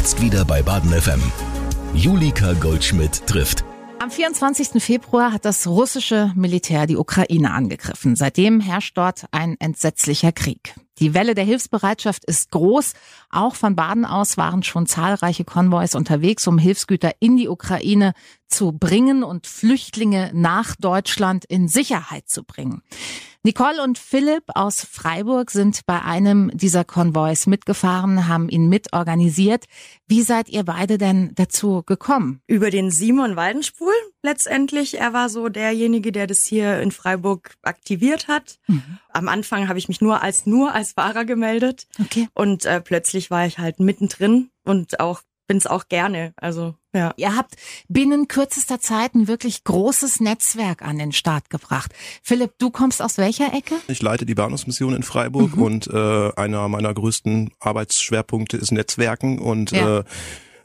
Jetzt wieder bei Baden FM. Julika Goldschmidt trifft. Am 24. Februar hat das russische Militär die Ukraine angegriffen. Seitdem herrscht dort ein entsetzlicher Krieg. Die Welle der Hilfsbereitschaft ist groß. Auch von Baden aus waren schon zahlreiche Konvois unterwegs, um Hilfsgüter in die Ukraine zu bringen und Flüchtlinge nach Deutschland in Sicherheit zu bringen. Nicole und Philipp aus Freiburg sind bei einem dieser Konvois mitgefahren, haben ihn mitorganisiert. Wie seid ihr beide denn dazu gekommen? Über den Simon Waldenspul letztendlich. Er war so derjenige, der das hier in Freiburg aktiviert hat. Mhm. Am Anfang habe ich mich nur als nur als Fahrer gemeldet. Okay. Und äh, plötzlich war ich halt mittendrin und auch bin es auch gerne. Also ja. Ihr habt binnen kürzester Zeit ein wirklich großes Netzwerk an den Start gebracht. Philipp, du kommst aus welcher Ecke? Ich leite die Bahnhofsmission in Freiburg mhm. und äh, einer meiner größten Arbeitsschwerpunkte ist Netzwerken und ja. äh,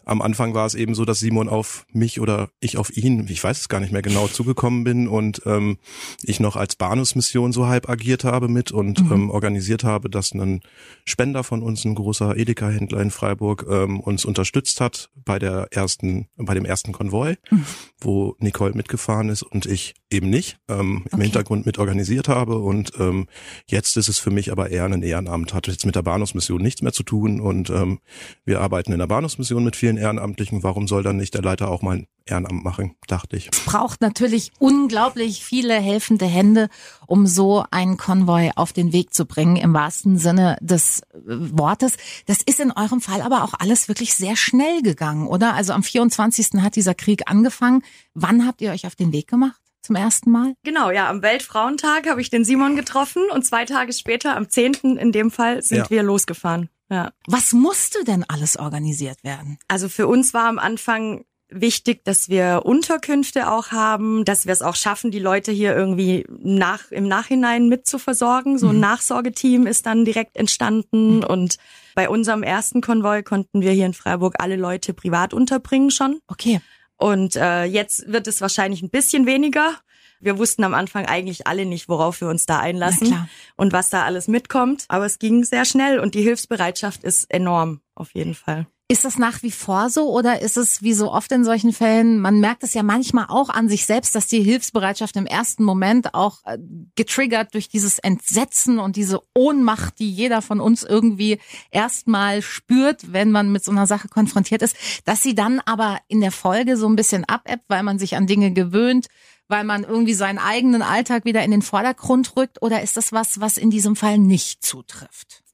am Anfang war es eben so, dass Simon auf mich oder ich auf ihn, ich weiß es gar nicht mehr genau, zugekommen bin und ähm, ich noch als Bahnhofsmission so halb agiert habe mit und mhm. ähm, organisiert habe, dass ein Spender von uns, ein großer Edeka-Händler in Freiburg, ähm, uns unterstützt hat bei der ersten, bei dem ersten Konvoi, mhm. wo Nicole mitgefahren ist und ich eben nicht, ähm, im okay. Hintergrund mit organisiert habe und ähm, jetzt ist es für mich aber eher ein Ehrenamt, hat jetzt mit der Bahnhofsmission nichts mehr zu tun und ähm, wir arbeiten in der Bahnhofsmission mit vielen vielen Ehrenamtlichen, warum soll dann nicht der Leiter auch mal ein Ehrenamt machen, dachte ich. Es braucht natürlich unglaublich viele helfende Hände, um so einen Konvoi auf den Weg zu bringen, im wahrsten Sinne des äh, Wortes. Das ist in eurem Fall aber auch alles wirklich sehr schnell gegangen, oder? Also am 24. hat dieser Krieg angefangen. Wann habt ihr euch auf den Weg gemacht? Zum ersten Mal? Genau, ja, am Weltfrauentag habe ich den Simon getroffen und zwei Tage später, am 10. in dem Fall, sind ja. wir losgefahren. Ja. Was musste denn alles organisiert werden? Also für uns war am Anfang wichtig, dass wir Unterkünfte auch haben, dass wir es auch schaffen, die Leute hier irgendwie nach, im Nachhinein mit zu versorgen. So ein mhm. Nachsorgeteam ist dann direkt entstanden mhm. und bei unserem ersten Konvoi konnten wir hier in Freiburg alle Leute privat unterbringen schon. Okay. Und äh, jetzt wird es wahrscheinlich ein bisschen weniger, wir wussten am Anfang eigentlich alle nicht, worauf wir uns da einlassen und was da alles mitkommt. Aber es ging sehr schnell und die Hilfsbereitschaft ist enorm, auf jeden Fall. Ist das nach wie vor so oder ist es wie so oft in solchen Fällen, man merkt es ja manchmal auch an sich selbst, dass die Hilfsbereitschaft im ersten Moment auch äh, getriggert durch dieses Entsetzen und diese Ohnmacht, die jeder von uns irgendwie erstmal spürt, wenn man mit so einer Sache konfrontiert ist, dass sie dann aber in der Folge so ein bisschen abebbt, weil man sich an Dinge gewöhnt, weil man irgendwie seinen eigenen Alltag wieder in den Vordergrund rückt? Oder ist das was, was in diesem Fall nicht zutrifft?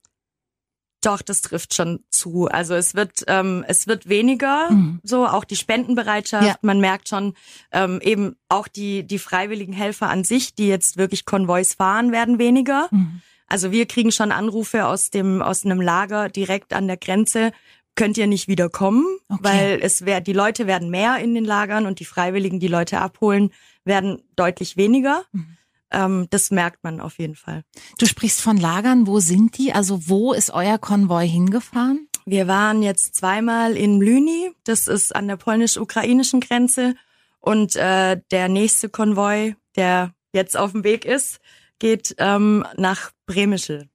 Doch, das trifft schon zu. Also es wird ähm, es wird weniger, mhm. so auch die Spendenbereitschaft. Ja. Man merkt schon ähm, eben auch die die freiwilligen Helfer an sich, die jetzt wirklich Konvois fahren, werden weniger. Mhm. Also wir kriegen schon Anrufe aus dem aus einem Lager direkt an der Grenze. Könnt ihr nicht wieder kommen, okay. weil es wär, die Leute werden mehr in den Lagern und die Freiwilligen, die Leute abholen, werden deutlich weniger. Mhm. Ähm, das merkt man auf jeden Fall. Du sprichst von Lagern. Wo sind die? Also wo ist euer Konvoi hingefahren? Wir waren jetzt zweimal in Mlyni. Das ist an der polnisch-ukrainischen Grenze. Und äh, der nächste Konvoi, der jetzt auf dem Weg ist, geht ähm, nach Bremischl.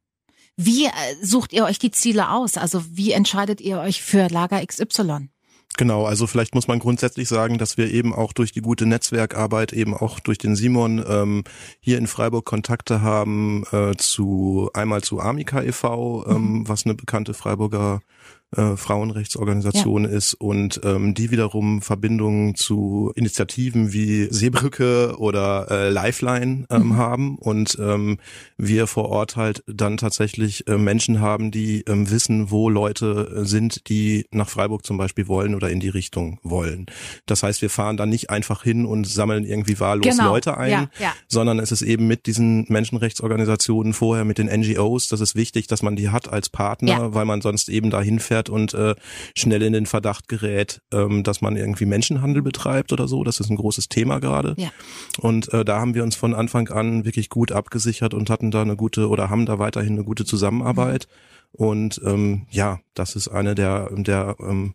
Wie äh, sucht ihr euch die Ziele aus? Also wie entscheidet ihr euch für Lager XY? Genau, also vielleicht muss man grundsätzlich sagen, dass wir eben auch durch die gute Netzwerkarbeit, eben auch durch den Simon ähm, hier in Freiburg Kontakte haben äh, zu einmal zu Amica e.V., ähm, mhm. was eine bekannte Freiburger äh, Frauenrechtsorganisation ja. ist und ähm, die wiederum Verbindungen zu Initiativen wie Seebrücke oder äh, Lifeline ähm, mhm. haben und ähm, wir vor Ort halt dann tatsächlich äh, Menschen haben, die ähm, wissen, wo Leute äh, sind, die nach Freiburg zum Beispiel wollen oder in die Richtung wollen. Das heißt, wir fahren dann nicht einfach hin und sammeln irgendwie wahllos genau. Leute ein, ja, ja. sondern es ist eben mit diesen Menschenrechtsorganisationen vorher, mit den NGOs, das ist wichtig, dass man die hat als Partner, weil man sonst eben dahin fährt fährt und äh, schnell in den Verdacht gerät, ähm, dass man irgendwie Menschenhandel betreibt oder so. Das ist ein großes Thema gerade. Ja. Und äh, da haben wir uns von Anfang an wirklich gut abgesichert und hatten da eine gute oder haben da weiterhin eine gute Zusammenarbeit. Mhm. Und ähm, ja, Das ist eine der, der ähm,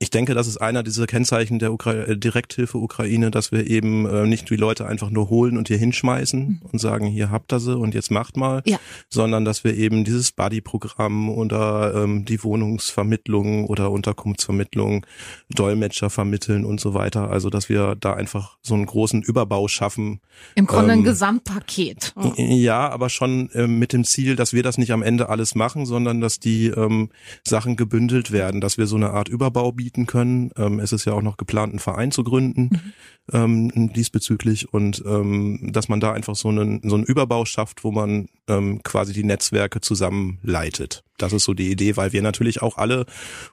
ich denke, das ist einer dieser Kennzeichen der Ukra äh, Direkthilfe Ukraine, dass wir eben äh, nicht die Leute einfach nur holen und hier hinschmeißen mhm. und sagen, hier habt ihr sie und jetzt macht mal, ja. sondern dass wir eben dieses Buddy-Programm oder ähm, die Wohnungsvermittlung oder Unterkunftsvermittlung, Dolmetscher vermitteln und so weiter. Also dass wir da einfach so einen großen Überbau schaffen. Im Grunde ähm, ein Gesamtpaket. Ja, aber schon äh, mit dem Ziel, dass wir das nicht am Ende alles machen, sondern dass die ähm, Sachen gebündelt werden, dass wir so eine Art Überbau bieten bieten können. Ähm, es ist ja auch noch geplant, einen Verein zu gründen mhm. ähm, diesbezüglich und ähm, dass man da einfach so einen, so einen Überbau schafft, wo man ähm, quasi die Netzwerke zusammenleitet. Das ist so die Idee, weil wir natürlich auch alle,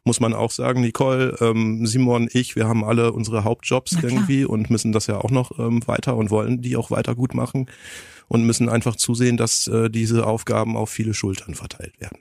muss man auch sagen, Nicole, ähm, Simon, ich, wir haben alle unsere Hauptjobs irgendwie und müssen das ja auch noch ähm, weiter und wollen die auch weiter gut machen und müssen einfach zusehen, dass äh, diese Aufgaben auf viele Schultern verteilt werden.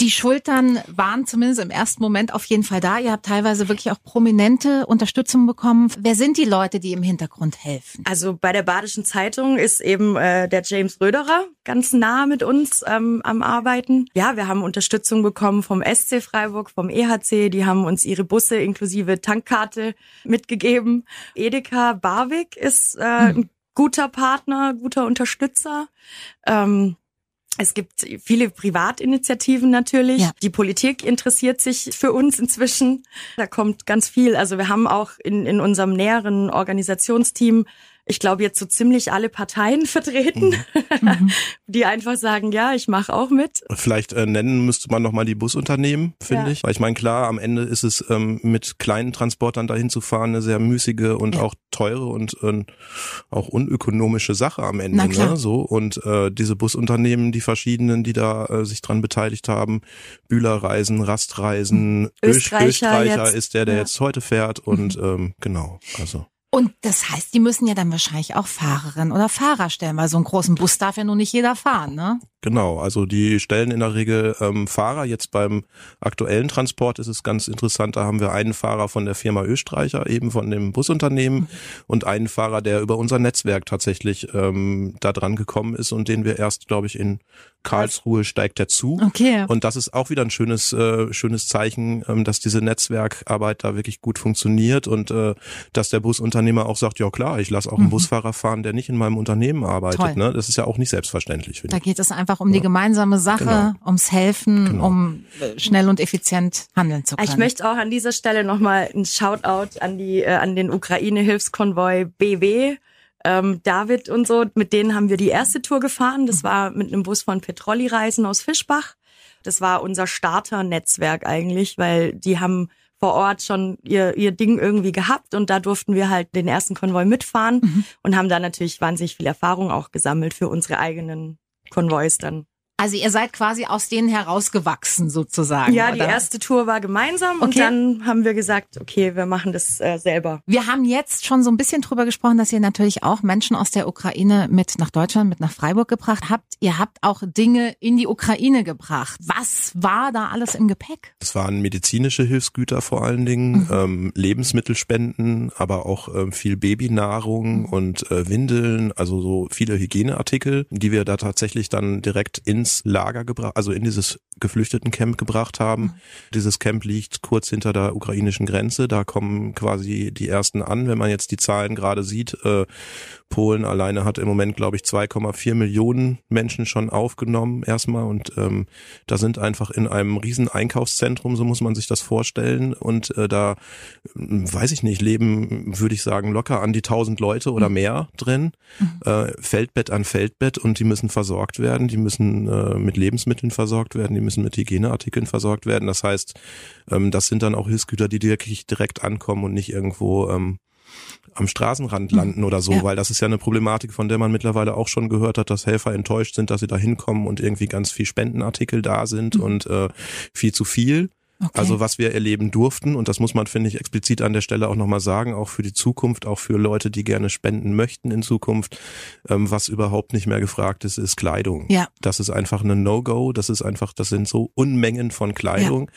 Die Schultern waren zumindest im ersten Moment auf jeden Fall da. Ihr habt teilweise wirklich auch prominente Unterstützung bekommen. Wer sind die Leute, die im Hintergrund helfen? Also bei der Badischen Zeitung ist eben äh, der James Röderer ganz nah mit uns ähm, am Arbeiten. Ja, wir haben Unterstützung bekommen vom SC Freiburg, vom EHC. Die haben uns ihre Busse inklusive Tankkarte mitgegeben. Edeka Barwig ist äh, ein guter Partner, guter Unterstützer. Ähm, es gibt viele Privatinitiativen natürlich. Ja. Die Politik interessiert sich für uns inzwischen. Da kommt ganz viel. Also wir haben auch in, in unserem näheren Organisationsteam ich glaube, jetzt so ziemlich alle Parteien vertreten, mhm. die einfach sagen, ja, ich mache auch mit. Vielleicht äh, nennen müsste man nochmal die Busunternehmen, finde ja. ich. Weil ich meine, klar, am Ende ist es ähm, mit kleinen Transportern dahin zu fahren eine sehr müßige und ja. auch teure und äh, auch unökonomische Sache am Ende. Ne? So Und äh, diese Busunternehmen, die verschiedenen, die da äh, sich dran beteiligt haben, Bühlerreisen, Rastreisen. Österreicher, Österreicher ist der, der ja. jetzt heute fährt und mhm. ähm, genau, also. Und das heißt, die müssen ja dann wahrscheinlich auch Fahrerinnen oder Fahrer stellen, weil so einen großen Bus darf ja nun nicht jeder fahren, ne? Genau, also die stellen in der Regel ähm, Fahrer. Jetzt beim aktuellen Transport ist es ganz interessant, da haben wir einen Fahrer von der Firma Östreicher, eben von dem Busunternehmen, mhm. und einen Fahrer, der über unser Netzwerk tatsächlich ähm, da dran gekommen ist und den wir erst, glaube ich, in Karlsruhe steigt dazu. Okay. Und das ist auch wieder ein schönes, äh, schönes Zeichen, ähm, dass diese Netzwerkarbeit da wirklich gut funktioniert und äh, dass der Busunternehmer auch sagt, ja klar, ich lasse auch einen mhm. Busfahrer fahren, der nicht in meinem Unternehmen arbeitet. Ne? Das ist ja auch nicht selbstverständlich. Da geht es einfach um ja. die gemeinsame Sache, genau. ums Helfen, genau. um äh, schnell und effizient handeln zu können. Ich möchte auch an dieser Stelle nochmal ein Shoutout an die äh, an den Ukraine-Hilfskonvoi BW ähm, David und so, mit denen haben wir die erste Tour gefahren. Das war mit einem Bus von Petrolli Reisen aus Fischbach. Das war unser Starter-Netzwerk eigentlich, weil die haben vor Ort schon ihr, ihr Ding irgendwie gehabt und da durften wir halt den ersten Konvoi mitfahren mhm. und haben da natürlich wahnsinnig viel Erfahrung auch gesammelt für unsere eigenen Konvois dann. Also ihr seid quasi aus denen herausgewachsen sozusagen. Ja, oder? die erste Tour war gemeinsam okay. und dann haben wir gesagt, okay, wir machen das äh, selber. Wir haben jetzt schon so ein bisschen drüber gesprochen, dass ihr natürlich auch Menschen aus der Ukraine mit nach Deutschland, mit nach Freiburg gebracht habt. Ihr habt auch Dinge in die Ukraine gebracht. Was war da alles im Gepäck? Es waren medizinische Hilfsgüter vor allen Dingen, mhm. ähm, Lebensmittelspenden, aber auch ähm, viel Babynahrung mhm. und äh, Windeln, also so viele Hygieneartikel, die wir da tatsächlich dann direkt ins ins Lager gebracht, also in dieses Geflüchtetencamp gebracht haben. Mhm. Dieses Camp liegt kurz hinter der ukrainischen Grenze. Da kommen quasi die ersten an. Wenn man jetzt die Zahlen gerade sieht, äh, Polen alleine hat im Moment, glaube ich, 2,4 Millionen Menschen schon aufgenommen erstmal. Und ähm, da sind einfach in einem riesen Einkaufszentrum, so muss man sich das vorstellen. Und äh, da, hm, weiß ich nicht, leben, würde ich sagen, locker an die 1000 Leute oder mhm. mehr drin. Mhm. Äh, Feldbett an Feldbett und die müssen versorgt werden. Die müssen äh, mit Lebensmitteln versorgt werden. Die müssen mit Hygieneartikeln versorgt werden. Das heißt, ähm, das sind dann auch Hilfsgüter, die wirklich direkt ankommen und nicht irgendwo ähm, am Straßenrand landen oder so, ja. weil das ist ja eine Problematik, von der man mittlerweile auch schon gehört hat, dass Helfer enttäuscht sind, dass sie da hinkommen und irgendwie ganz viel Spendenartikel da sind mhm. und äh, viel zu viel. Okay. Also was wir erleben durften, und das muss man, finde ich, explizit an der Stelle auch nochmal sagen, auch für die Zukunft, auch für Leute, die gerne spenden möchten in Zukunft, ähm, was überhaupt nicht mehr gefragt ist, ist Kleidung. Ja. Das ist einfach eine No-Go, das ist einfach, das sind so Unmengen von Kleidung. Ja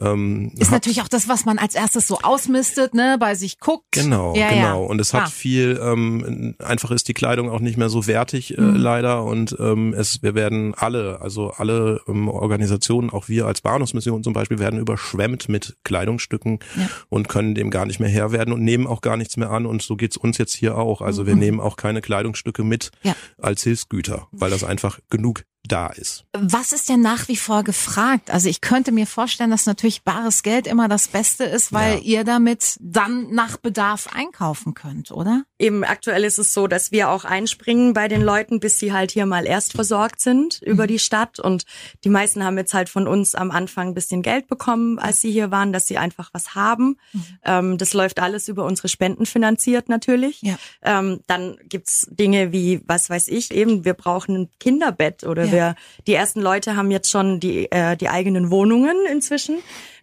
Ähm, ist natürlich auch das, was man als erstes so ausmistet, ne, bei sich guckt. Genau, ja, genau. Ja. Und es hat ah. viel, ähm, einfach ist die Kleidung auch nicht mehr so wertig äh, mhm. leider und ähm, es, wir werden alle, also alle ähm, Organisationen, auch wir als Bahnhofsmission zum Beispiel, werden überschwemmt mit Kleidungsstücken ja. und können dem gar nicht mehr Herr werden und nehmen auch gar nichts mehr an und so geht's uns jetzt hier auch. Also wir mhm. nehmen auch keine Kleidungsstücke mit als Hilfsgüter, weil das einfach genug da ist. Was ist denn nach wie vor gefragt? Also ich könnte mir vorstellen, dass natürlich bares Geld immer das Beste ist, weil ja. ihr damit dann nach Bedarf einkaufen könnt, oder? Eben aktuell ist es so, dass wir auch einspringen bei den Leuten, bis sie halt hier mal erst versorgt sind über mhm. die Stadt. Und die meisten haben jetzt halt von uns am Anfang ein bisschen Geld bekommen, als sie hier waren, dass sie einfach was haben. Mhm. Ähm, das läuft alles über unsere Spenden finanziert natürlich. Ja. Ähm, dann gibt's Dinge wie, was weiß ich, eben, wir brauchen ein Kinderbett oder ja. wir, die ersten Leute haben jetzt schon die, äh, die eigenen Wohnungen inzwischen.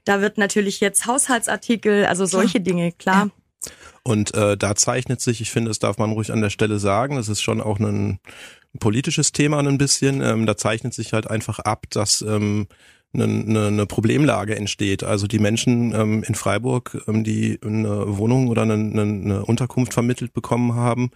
Da wird natürlich jetzt Haushaltsartikel, also solche. Dinge, klar. Ja. Und äh, da zeichnet sich, ich finde, das darf man ruhig an der Stelle sagen, das ist schon auch ein politisches Thema ein bisschen. Ähm, da zeichnet sich halt einfach ab, dass ähm, eine, eine, eine Problemlage entsteht. Also die Menschen ähm, in Freiburg, ähm, die eine Wohnung oder eine, eine Unterkunft vermittelt bekommen haben,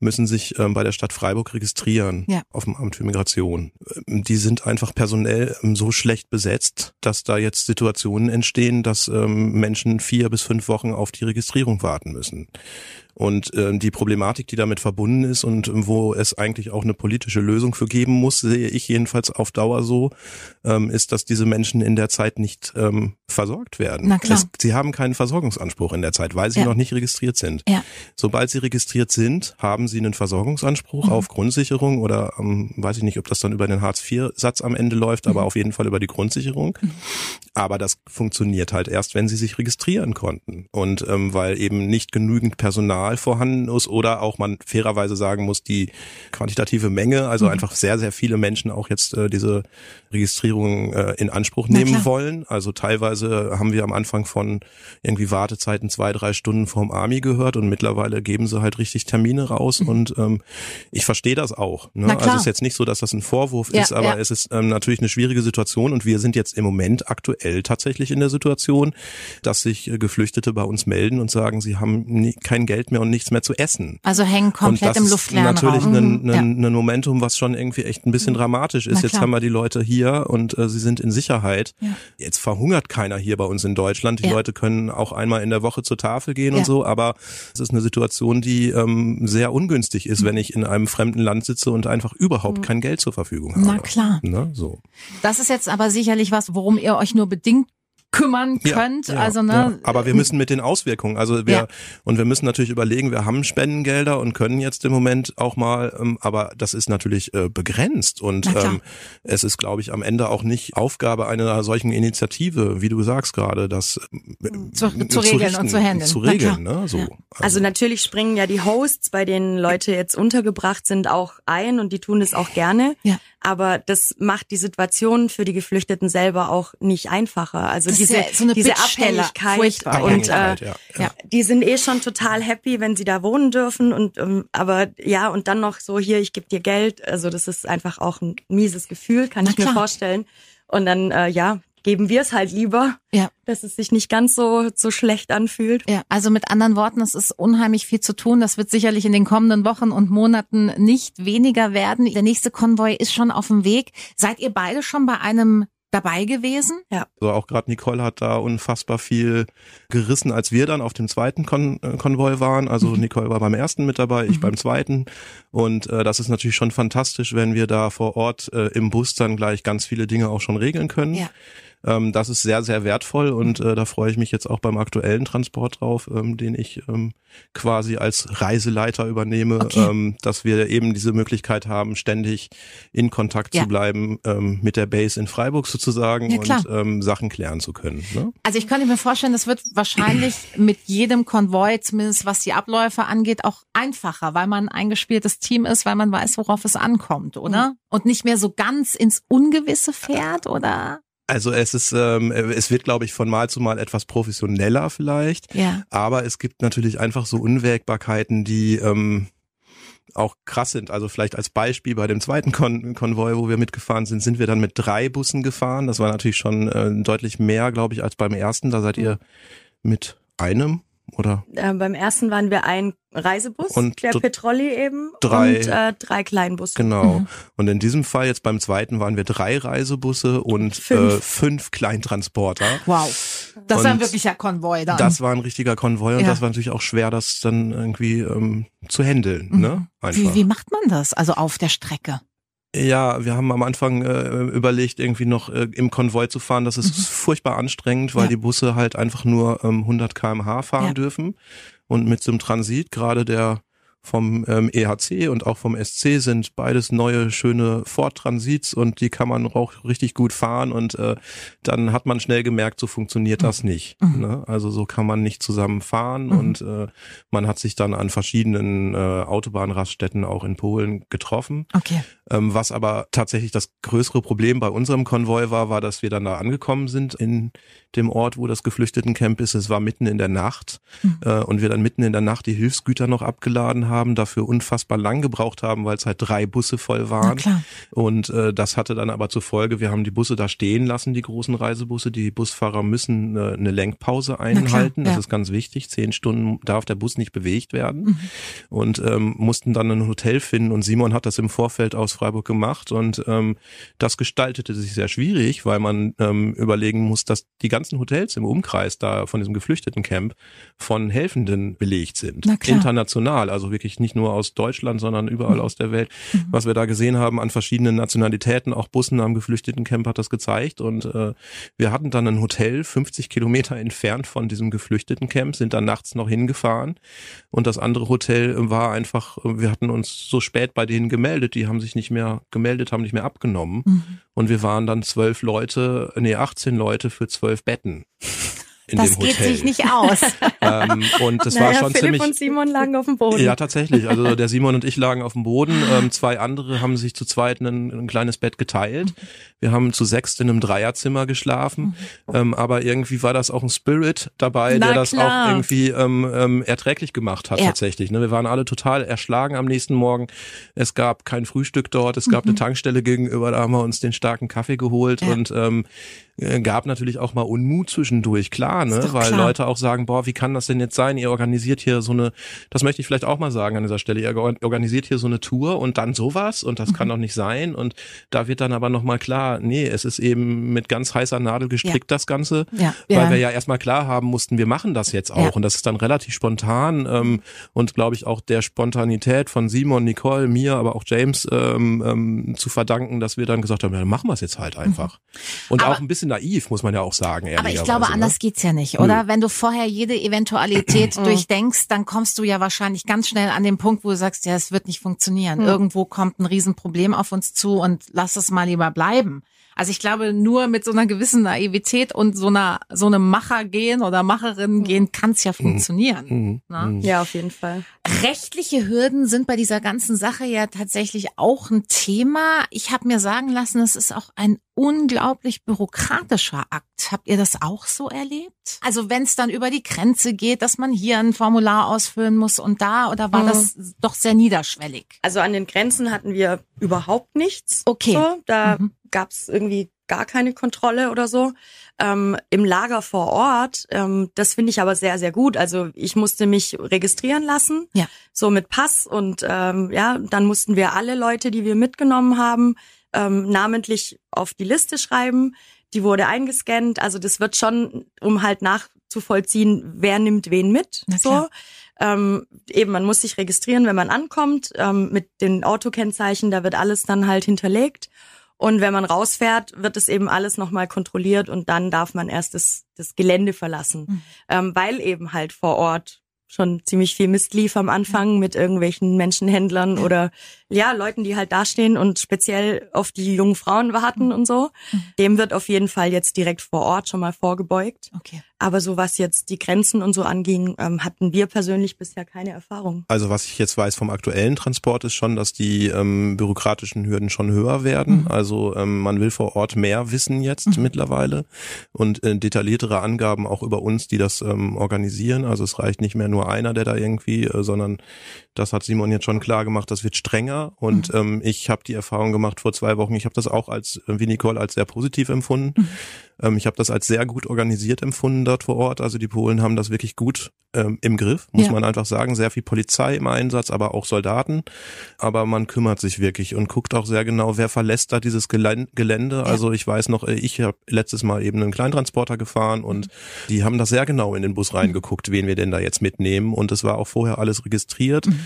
müssen sich ähm, bei der Stadt Freiburg registrieren ja. auf dem Amt für Migration. Ähm, die sind einfach personell ähm, so schlecht besetzt, dass da jetzt Situationen entstehen, dass ähm, Menschen vier bis fünf Wochen auf die Registrierung warten müssen. Und äh, die Problematik, die damit verbunden ist und wo es eigentlich auch eine politische Lösung für geben muss, sehe ich jedenfalls auf Dauer so, ähm, ist, dass diese Menschen in der Zeit nicht ähm, versorgt werden. Na klar. Es, sie haben keinen Versorgungsanspruch in der Zeit, weil sie ja. noch nicht registriert sind. Ja. Sobald sie registriert sind, haben sie einen Versorgungsanspruch mhm. auf Grundsicherung oder ähm, weiß ich nicht, ob das dann über den Hartz-IV-Satz am Ende läuft, mhm. aber auf jeden Fall über die Grundsicherung. Mhm. Aber das funktioniert halt erst, wenn sie sich registrieren konnten. Und ähm, weil eben nicht genügend Personal vorhanden ist oder auch man fairerweise sagen muss, die quantitative Menge, also mhm. einfach sehr, sehr viele Menschen auch jetzt äh, diese Registrierung äh, in Anspruch nehmen wollen. Also teilweise haben wir am Anfang von irgendwie Wartezeiten zwei, drei Stunden vorm Army gehört und mittlerweile geben sie halt richtig Termine raus mhm. und ähm, ich verstehe das auch. Ne? Also es ist jetzt nicht so, dass das ein Vorwurf ja, ist, aber ja. es ist ähm, natürlich eine schwierige Situation und wir sind jetzt im Moment aktuell aktuell tatsächlich in der Situation, dass sich äh, Geflüchtete bei uns melden und sagen, sie haben nie, kein Geld mehr und nichts mehr zu essen. Also hängen komplett im luftleeren Raum. natürlich ein, ein, ja. ein Momentum, was schon irgendwie echt ein bisschen dramatisch ist. Jetzt haben wir die Leute hier und äh, sie sind in Sicherheit. Ja. Jetzt verhungert keiner hier bei uns in Deutschland. Die ja. Leute können auch einmal in der Woche zur Tafel gehen und so, aber es ist eine Situation, die ähm, sehr ungünstig ist, mhm. wenn ich in einem fremden Land sitze und einfach überhaupt mhm. kein Geld zur Verfügung habe. Na klar. Ne? So. Das ist jetzt aber sicherlich was, worum ihr euch nur bedingt kümmern könnt. Ja, ja, also ne. Ja. Aber wir müssen mit den Auswirkungen, also wir und wir müssen natürlich überlegen, wir haben Spendengelder und können jetzt im Moment auch mal, ähm, aber das ist natürlich äh, begrenzt und ähm, es ist, glaube ich, am Ende auch nicht Aufgabe einer solchen Initiative, wie du sagst gerade, das äh, zu, zu, zu regeln richten, und zu handeln. Zu regeln, ne? So. Also. also natürlich springen ja die Hosts, bei denen Leute jetzt untergebracht sind, auch ein und die tun es auch gerne. Ja. Aber das macht die Situation für die Geflüchteten selber auch nicht einfacher. Also das diese, ja so diese Abhängigkeit und äh, ja, ja. die sind eh schon total happy, wenn sie da wohnen dürfen und ähm, aber ja und dann noch so hier, ich gebe dir Geld. Also das ist einfach auch ein mieses Gefühl, kann Na ich klar. mir vorstellen. Und dann äh, ja, geben wir es halt lieber, ja. dass es sich nicht ganz so, so schlecht anfühlt. Ja, also mit anderen Worten, es ist unheimlich viel zu tun. Das wird sicherlich in den kommenden Wochen und Monaten nicht weniger werden. Der nächste Konvoi ist schon auf dem Weg. Seid ihr beide schon bei einem dabei gewesen. Ja. So auch gerade Nicole hat da unfassbar viel gerissen, als wir dann auf dem zweiten Kon äh, Konvoi waren. Also mhm. Nicole war beim ersten mit dabei, ich mhm. beim zweiten. Und äh, das ist natürlich schon fantastisch, wenn wir da vor Ort äh, im Bus dann gleich ganz viele Dinge auch schon regeln können. Ja. Ähm, das ist sehr, sehr wertvoll und äh, da freue ich mich jetzt auch beim aktuellen Transport drauf, ähm, den ich ähm, quasi als Reiseleiter übernehme, okay. ähm, dass wir eben diese Möglichkeit haben, ständig in Kontakt ja. zu bleiben ähm, mit der Base in Freiburg sozusagen ja, und ähm, Sachen klären zu können. Ne? Also ich könnte mir vorstellen, das wird wahrscheinlich mit jedem Konvoi, zumindest was die Abläufe angeht, auch einfacher, weil man ein eingespieltes Team ist, weil man weiß, worauf es ankommt, oder? Mhm. Und nicht mehr so ganz ins Ungewisse fährt, oder? Also es ist, ähm, es wird, glaube ich, von Mal zu Mal etwas professioneller vielleicht. Ja. Aber es gibt natürlich einfach so Unwägbarkeiten, die ähm, auch krass sind. Also vielleicht als Beispiel bei dem zweiten Kon Konvoi, wo wir mitgefahren sind, sind wir dann mit drei Bussen gefahren. Das war natürlich schon äh, deutlich mehr, glaube ich, als beim ersten. Da seid ihr mit einem oder? Äh, beim ersten waren wir ein Reisebus, und der Petrolli eben drei, und äh, drei Kleinbusse. Genau. Mhm. Und in diesem Fall jetzt beim zweiten waren wir drei Reisebusse und fünf, äh, fünf Kleintransporter. Wow. Das und war ein wirklicher Konvoi dann. Das war ein richtiger Konvoi und ja. das war natürlich auch schwer, das dann irgendwie ähm, zu handeln. Mhm. Ne? Einfach. Wie, wie macht man das? Also auf der Strecke? Ja, wir haben am Anfang äh, überlegt, irgendwie noch äh, im Konvoi zu fahren. Das ist mhm. furchtbar anstrengend, weil ja. die Busse halt einfach nur ähm, 100 kmh fahren ja. dürfen. Und mit so einem Transit, gerade der vom ähm, EHC und auch vom SC sind beides neue schöne Ford Transits und die kann man auch richtig gut fahren und äh, dann hat man schnell gemerkt, so funktioniert das mhm. nicht. Mhm. Ne? Also so kann man nicht zusammen fahren mhm. und äh, man hat sich dann an verschiedenen äh, Autobahnraststätten auch in Polen getroffen. Okay. Ähm, was aber tatsächlich das größere Problem bei unserem Konvoi war, war, dass wir dann da angekommen sind in dem Ort, wo das Geflüchtetencamp ist. Es war mitten in der Nacht mhm. äh, und wir dann mitten in der Nacht die Hilfsgüter noch abgeladen haben, dafür unfassbar lang gebraucht haben, weil es halt drei Busse voll waren. Und äh, das hatte dann aber zur Folge, wir haben die Busse da stehen lassen, die großen Reisebusse. Die Busfahrer müssen äh, eine Lenkpause einhalten. Klar, ja. Das ist ganz wichtig. Zehn Stunden darf der Bus nicht bewegt werden. Mhm. Und ähm, mussten dann ein Hotel finden. Und Simon hat das im Vorfeld aus Freiburg gemacht. Und ähm, das gestaltete sich sehr schwierig, weil man ähm, überlegen muss, dass die ganzen ganzen Hotels im Umkreis da von diesem Geflüchtetencamp von Helfenden belegt sind. International, also wirklich nicht nur aus Deutschland, sondern überall mhm. aus der Welt. Mhm. Was wir da gesehen haben an verschiedenen Nationalitäten, auch Bussen am Geflüchtetencamp hat das gezeigt. Und äh, wir hatten dann ein Hotel 50 Kilometer entfernt von diesem Geflüchtetencamp, sind dann nachts noch hingefahren. Und das andere Hotel war einfach, wir hatten uns so spät bei denen gemeldet, die haben sich nicht mehr gemeldet, haben nicht mehr abgenommen. Mhm. Und wir waren dann zwölf Leute, nee, 18 Leute für zwölf Betten in das dem Hotel. Das geht sich nicht aus. ähm, und das naja, war schon Philipp ziemlich. und Simon lagen auf dem Boden. Ja, tatsächlich. Also der Simon und ich lagen auf dem Boden. Ähm, zwei andere haben sich zu zweit ein, ein kleines Bett geteilt. Wir haben zu sechst in einem Dreierzimmer geschlafen. Ähm, aber irgendwie war das auch ein Spirit dabei, Na, der das klar. auch irgendwie ähm, ähm, erträglich gemacht hat ja. tatsächlich. Ne? Wir waren alle total erschlagen am nächsten Morgen. Es gab kein Frühstück dort. Es gab mhm. eine Tankstelle gegenüber. Da haben wir uns den starken Kaffee geholt ja. und ähm, äh, gab natürlich auch mal Unmut zwischendurch, klar, ne? Weil klar. Leute auch sagen, boah, wie kann das denn jetzt sein? Ihr organisiert hier so eine, das möchte ich vielleicht auch mal sagen an dieser Stelle, ihr organisiert hier so eine Tour und dann sowas und das mhm. kann doch nicht sein. Und da wird dann aber nochmal klar, nee, es ist eben mit ganz heißer Nadel gestrickt, ja. das Ganze, ja. weil ja. wir ja erstmal klar haben mussten, wir machen das jetzt auch. Ja. Und das ist dann relativ spontan ähm, und glaube ich auch der Spontanität von Simon, Nicole, mir, aber auch James ähm, ähm, zu verdanken, dass wir dann gesagt haben, ja, dann machen wir es jetzt halt einfach. Mhm. Und aber auch ein bisschen bisschen naiv, muss man ja auch sagen. Aber ich glaube, anders ne? geht's ja nicht, oder? Hm. Wenn du vorher jede Eventualität durchdenkst, dann kommst du ja wahrscheinlich ganz schnell an den Punkt, wo du sagst, ja, es wird nicht funktionieren. Hm. Irgendwo kommt ein Riesenproblem auf uns zu und lass es mal lieber bleiben. Also ich glaube, nur mit so einer gewissen Naivität und so einer so einem Macher gehen oder Macherin gehen kann es ja funktionieren. Mhm. Ne? Ja, auf jeden Fall. Rechtliche Hürden sind bei dieser ganzen Sache ja tatsächlich auch ein Thema. Ich habe mir sagen lassen, es ist auch ein unglaublich bürokratischer Akt. Habt ihr das auch so erlebt? Also wenn es dann über die Grenze geht, dass man hier ein Formular ausfüllen muss und da, oder war mhm. das doch sehr niederschwellig? Also an den Grenzen hatten wir überhaupt nichts. Okay. So, da mhm gab es irgendwie gar keine Kontrolle oder so. Ähm, Im Lager vor Ort, ähm, das finde ich aber sehr, sehr gut. Also ich musste mich registrieren lassen, ja. so mit Pass und ähm, ja, dann mussten wir alle Leute, die wir mitgenommen haben, ähm, namentlich auf die Liste schreiben. Die wurde eingescannt. Also das wird schon, um halt nachzuvollziehen, wer nimmt wen mit. So. Ähm, eben, man muss sich registrieren, wenn man ankommt, ähm, mit den Autokennzeichen, da wird alles dann halt hinterlegt. Und wenn man rausfährt, wird es eben alles nochmal kontrolliert und dann darf man erst das, das Gelände verlassen. Mhm. Ähm, weil eben halt vor Ort schon ziemlich viel Mist lief am Anfang mit irgendwelchen Menschenhändlern oder ja, Leuten, die halt dastehen und speziell auf die jungen Frauen warten und so. Mhm. Dem wird auf jeden Fall jetzt direkt vor Ort schon mal vorgebeugt. Okay. Aber so was jetzt die Grenzen und so anging, ähm, hatten wir persönlich bisher keine Erfahrung. Also was ich jetzt weiß vom aktuellen Transport ist schon, dass die ähm, bürokratischen Hürden schon höher werden. Mhm. Also ähm, man will vor Ort mehr wissen jetzt mhm. mittlerweile und äh, detailliertere Angaben auch über uns, die das ähm, organisieren. Also es reicht nicht mehr nur einer, der da irgendwie, äh, sondern das hat Simon jetzt schon klar gemacht, das wird strenger. Und mhm. ähm, ich habe die Erfahrung gemacht vor zwei Wochen, ich habe das auch als, äh, wie Nicole, als sehr positiv empfunden. Mhm. Ähm, ich habe das als sehr gut organisiert empfunden dort vor Ort. Also die Polen haben das wirklich gut ähm, im Griff, muss ja. man einfach sagen. Sehr viel Polizei im Einsatz, aber auch Soldaten. Aber man kümmert sich wirklich und guckt auch sehr genau, wer verlässt da dieses Gelände. Ja. Also ich weiß noch, äh, ich habe letztes Mal eben einen Kleintransporter gefahren und mhm. die haben da sehr genau in den Bus reingeguckt, wen wir denn da jetzt mitnehmen. Und es war auch vorher alles registriert. Mhm.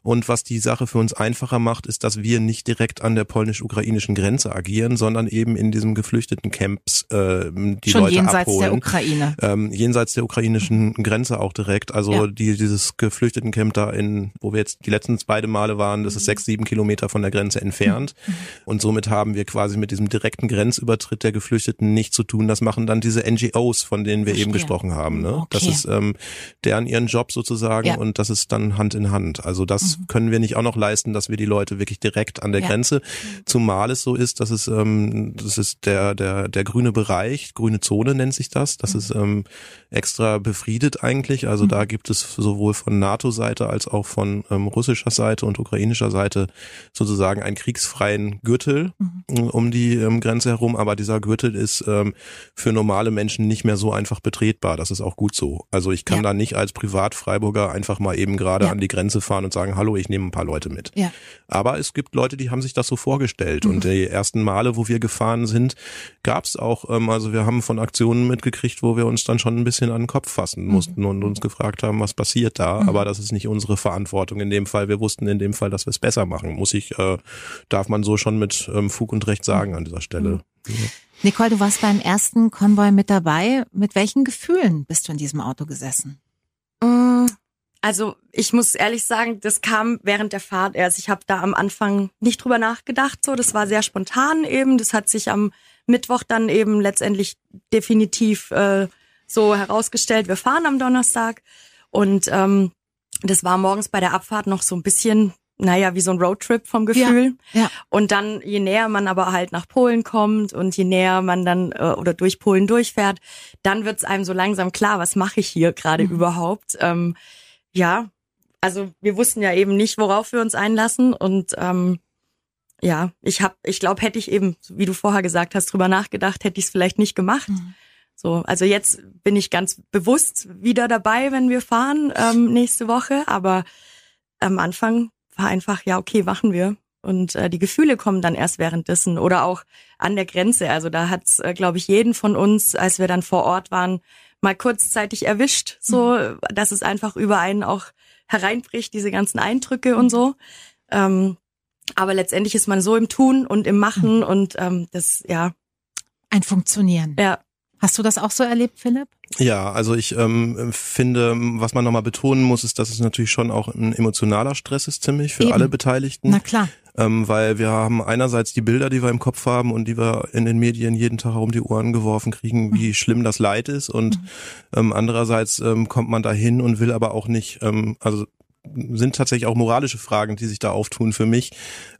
Und was die Sache für uns einfacher macht, ist, dass wir nicht direkt an der polnisch-ukrainischen Grenze agieren, sondern eben in diesem geflüchteten Camps äh, die Schon Leute jenseits abholen. der Ukraine. Ähm, jenseits der ukrainischen Grenze auch direkt. Also ja. die, dieses Geflüchtetencamp da in, wo wir jetzt die letzten beide Male waren, das ist sechs, sieben Kilometer von der Grenze entfernt. Mhm. Und somit haben wir quasi mit diesem direkten Grenzübertritt der Geflüchteten nichts zu tun. Das machen dann diese NGOs, von denen wir Verstehe. eben gesprochen haben. Ne? Okay. Das ist ähm, deren ihren Job sozusagen ja. und das ist dann Hand in Hand. Also das mhm. können wir nicht auch noch leisten, dass wir die Leute wirklich direkt an der ja. Grenze, zumal es so ist, dass es ähm, das ist der der der grüne Bereich grüne Zone nennt sich das. Das mhm. ist ähm, extra befriedet eigentlich. Also mhm. da gibt es sowohl von NATO-Seite als auch von ähm, russischer Seite und ukrainischer Seite sozusagen einen kriegsfreien Gürtel mhm. um die ähm, Grenze herum. Aber dieser Gürtel ist ähm, für normale Menschen nicht mehr so einfach betretbar. Das ist auch gut so. Also ich kann ja. da nicht als Privatfreiburger einfach mal eben gerade ja. an die Grenze fahren und sagen, hallo, ich nehme ein paar Leute mit. Ja. Aber es gibt Leute, die haben sich das so vorgestellt. Mhm. Und die ersten Male, wo wir gefahren sind, gab es auch, ähm, also wir haben von Aktionen mitgekriegt, wo wir uns dann schon ein bisschen an den Kopf fassen mhm. mussten mhm. und uns gefragt haben, was passiert da. Mhm. Aber das ist nicht unsere Verantwortung in dem Fall. Wir wussten in dem Fall, dass wir es besser machen. Muss ich, äh, darf man so schon mit ähm, Fug und Recht sagen an dieser Stelle. Mhm. Ja. Nicole, du warst beim ersten Konvoi mit dabei. Mit welchen Gefühlen bist du in diesem Auto gesessen? Also ich muss ehrlich sagen, das kam während der Fahrt erst. Ich habe da am Anfang nicht drüber nachgedacht. So, das war sehr spontan eben. Das hat sich am Mittwoch dann eben letztendlich definitiv äh, so herausgestellt, wir fahren am Donnerstag. Und ähm, das war morgens bei der Abfahrt noch so ein bisschen, naja, wie so ein Roadtrip vom Gefühl. Ja, ja. Und dann, je näher man aber halt nach Polen kommt und je näher man dann äh, oder durch Polen durchfährt, dann wird's einem so langsam klar, was mache ich hier gerade mhm. überhaupt. Ähm, ja, also wir wussten ja eben nicht, worauf wir uns einlassen und ähm, ja, ich hab, ich glaube, hätte ich eben, wie du vorher gesagt hast, drüber nachgedacht, hätte ich es vielleicht nicht gemacht. Mhm. So, also jetzt bin ich ganz bewusst wieder dabei, wenn wir fahren ähm, nächste Woche. Aber am Anfang war einfach, ja, okay, machen wir. Und äh, die Gefühle kommen dann erst währenddessen oder auch an der Grenze. Also da hat's, äh, glaube ich, jeden von uns, als wir dann vor Ort waren, mal kurzzeitig erwischt, so, mhm. dass es einfach über einen auch hereinbricht, diese ganzen Eindrücke und so. Ähm, aber letztendlich ist man so im Tun und im Machen mhm. und ähm, das, ja. Ein Funktionieren. Ja. Hast du das auch so erlebt, Philipp? Ja, also ich ähm, finde, was man nochmal betonen muss, ist, dass es natürlich schon auch ein emotionaler Stress ist, ziemlich für Eben. alle Beteiligten. Na klar. Ähm, weil wir haben einerseits die Bilder, die wir im Kopf haben und die wir in den Medien jeden Tag herum die Ohren geworfen kriegen, wie mhm. schlimm das Leid ist und mhm. ähm, andererseits ähm, kommt man dahin und will aber auch nicht, ähm, also sind tatsächlich auch moralische Fragen, die sich da auftun für mich.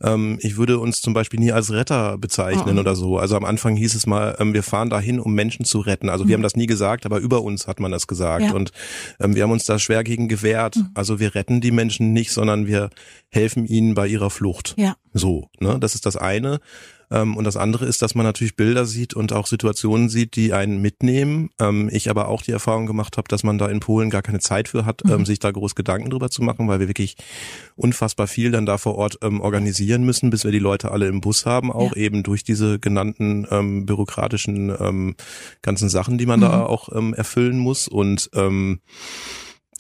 Ähm, ich würde uns zum Beispiel nie als Retter bezeichnen oh. oder so. Also am Anfang hieß es mal, ähm, wir fahren dahin, um Menschen zu retten. Also mhm. wir haben das nie gesagt, aber über uns hat man das gesagt. Ja. Und ähm, wir haben uns da schwer gegen gewehrt. Mhm. Also wir retten die Menschen nicht, sondern wir helfen ihnen bei ihrer Flucht. Ja. So, ne? Das ist das eine. Ähm, und das andere ist, dass man natürlich Bilder sieht und auch Situationen sieht, die einen mitnehmen. Ähm, ich aber auch die Erfahrung gemacht habe, dass man da in Polen gar keine Zeit für hat, ähm, mhm. sich da groß Gedanken drüber zu machen, weil wir wirklich unfassbar viel dann da vor Ort ähm, organisieren müssen, bis wir die Leute alle im Bus haben, auch ja. eben durch diese genannten ähm, bürokratischen ähm, ganzen Sachen, die man mhm. da auch ähm, erfüllen muss. Und ähm,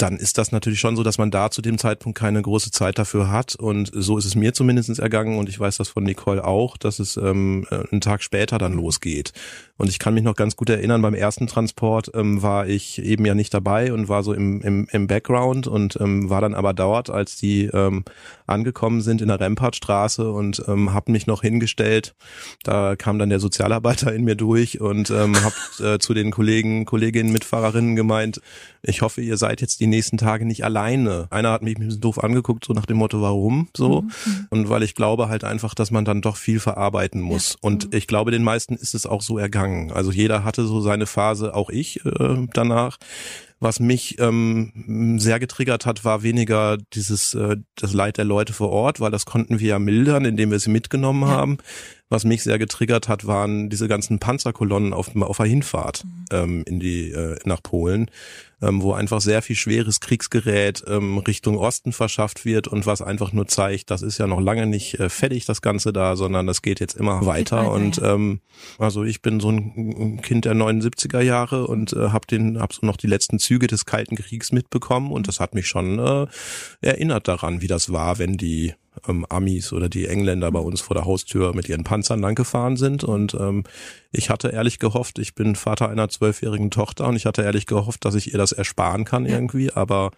dann ist das natürlich schon so, dass man da zu dem Zeitpunkt keine große Zeit dafür hat. Und so ist es mir zumindest ergangen und ich weiß das von Nicole auch, dass es ähm, einen Tag später dann losgeht. Und ich kann mich noch ganz gut erinnern, beim ersten Transport ähm, war ich eben ja nicht dabei und war so im, im, im Background und ähm, war dann aber dort, als die ähm, angekommen sind in der Rempartstraße und ähm, habe mich noch hingestellt. Da kam dann der Sozialarbeiter in mir durch und ähm, habe äh, zu den Kollegen, Kolleginnen, Mitfahrerinnen gemeint, ich hoffe, ihr seid jetzt die nächsten Tage nicht alleine. Einer hat mich ein bisschen doof angeguckt, so nach dem Motto, warum so? Mhm. Und weil ich glaube halt einfach, dass man dann doch viel verarbeiten muss. Ja. Und mhm. ich glaube, den meisten ist es auch so ergangen. Also jeder hatte so seine Phase, auch ich äh, danach. Was mich ähm, sehr getriggert hat, war weniger dieses äh, das Leid der Leute vor Ort, weil das konnten wir ja mildern, indem wir sie mitgenommen ja. haben. Was mich sehr getriggert hat, waren diese ganzen Panzerkolonnen auf, auf der Hinfahrt mhm. ähm, in die äh, nach Polen ähm, wo einfach sehr viel schweres Kriegsgerät ähm, Richtung Osten verschafft wird und was einfach nur zeigt, das ist ja noch lange nicht äh, fertig, das Ganze da, sondern das geht jetzt immer weiter. weiter. Und ja. ähm, also ich bin so ein Kind der 79er Jahre und äh, habe den, hab so noch die letzten Züge des Kalten Kriegs mitbekommen und das hat mich schon äh, erinnert daran, wie das war, wenn die ähm, Amis oder die Engländer bei uns vor der Haustür mit ihren Panzern langgefahren sind. Und ähm, ich hatte ehrlich gehofft, ich bin Vater einer zwölfjährigen Tochter und ich hatte ehrlich gehofft, dass ich ihr das ersparen kann ja. irgendwie. Aber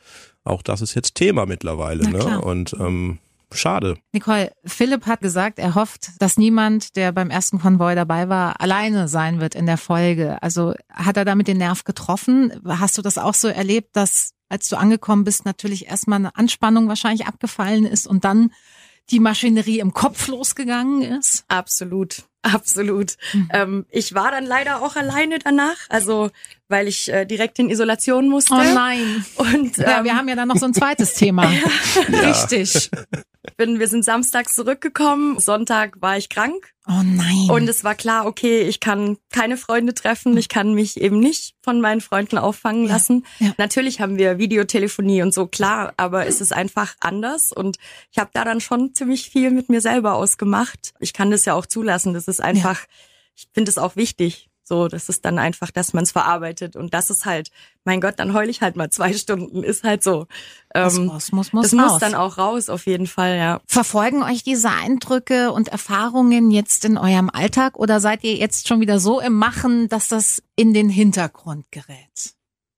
auch das ist jetzt Thema mittlerweile. Ne? Und ähm, schade. Nicole, Philipp hat gesagt, er hofft, dass niemand, der beim ersten Konvoi dabei war, alleine sein wird in der Folge. Also hat er damit den Nerv getroffen? Hast du das auch so erlebt, dass als du angekommen bist, natürlich erstmal eine Anspannung wahrscheinlich abgefallen ist und dann die Maschinerie im Kopf losgegangen ist? Absolut. Absolut. Mhm. Ähm, ich war dann leider auch alleine danach, also weil ich äh, direkt in Isolation musste. Oh nein. Und ähm, ja, wir haben ja dann noch so ein zweites Thema. ja. Richtig. Bin, wir sind samstags zurückgekommen. Sonntag war ich krank. Oh nein. Und es war klar, okay, ich kann keine Freunde treffen. Ich kann mich eben nicht von meinen Freunden auffangen lassen. Ja, ja. Natürlich haben wir Videotelefonie und so, klar, aber es ist einfach anders. Und ich habe da dann schon ziemlich viel mit mir selber ausgemacht. Ich kann das ja auch zulassen. Das ist einfach, ja. ich finde es auch wichtig. So, das ist dann einfach, dass man es verarbeitet und das ist halt, mein Gott, dann heul ich halt mal zwei Stunden, ist halt so. Ähm, das muss, muss, das muss dann auch raus, auf jeden Fall, ja. Verfolgen euch diese Eindrücke und Erfahrungen jetzt in eurem Alltag oder seid ihr jetzt schon wieder so im Machen, dass das in den Hintergrund gerät?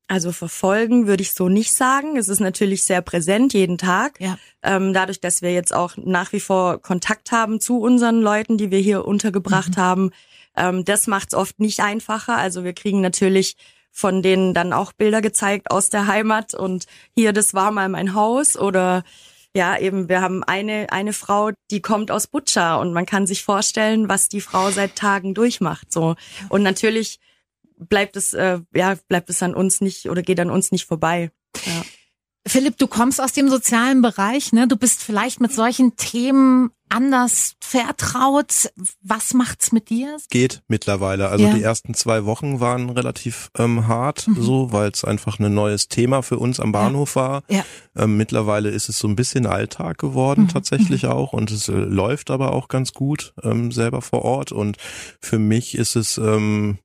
Also verfolgen würde ich so nicht sagen. Es ist natürlich sehr präsent jeden Tag. Ja. Ähm, dadurch, dass wir jetzt auch nach wie vor Kontakt haben zu unseren Leuten, die wir hier untergebracht mhm. haben, ähm, das macht es oft nicht einfacher. Also wir kriegen natürlich von denen dann auch Bilder gezeigt aus der Heimat und hier, das war mal mein Haus oder ja, eben, wir haben eine, eine Frau, die kommt aus Butcher und man kann sich vorstellen, was die Frau seit Tagen durchmacht, so. Und natürlich bleibt es, äh, ja, bleibt es an uns nicht oder geht an uns nicht vorbei. Ja. Philipp, du kommst aus dem sozialen Bereich, ne? Du bist vielleicht mit solchen Themen anders vertraut. Was macht's mit dir? Geht mittlerweile. Also ja. die ersten zwei Wochen waren relativ ähm, hart, mhm. so, weil es einfach ein neues Thema für uns am Bahnhof war. Ja. Ähm, mittlerweile ist es so ein bisschen Alltag geworden, mhm. tatsächlich mhm. auch. Und es äh, läuft aber auch ganz gut ähm, selber vor Ort. Und für mich ist es ähm,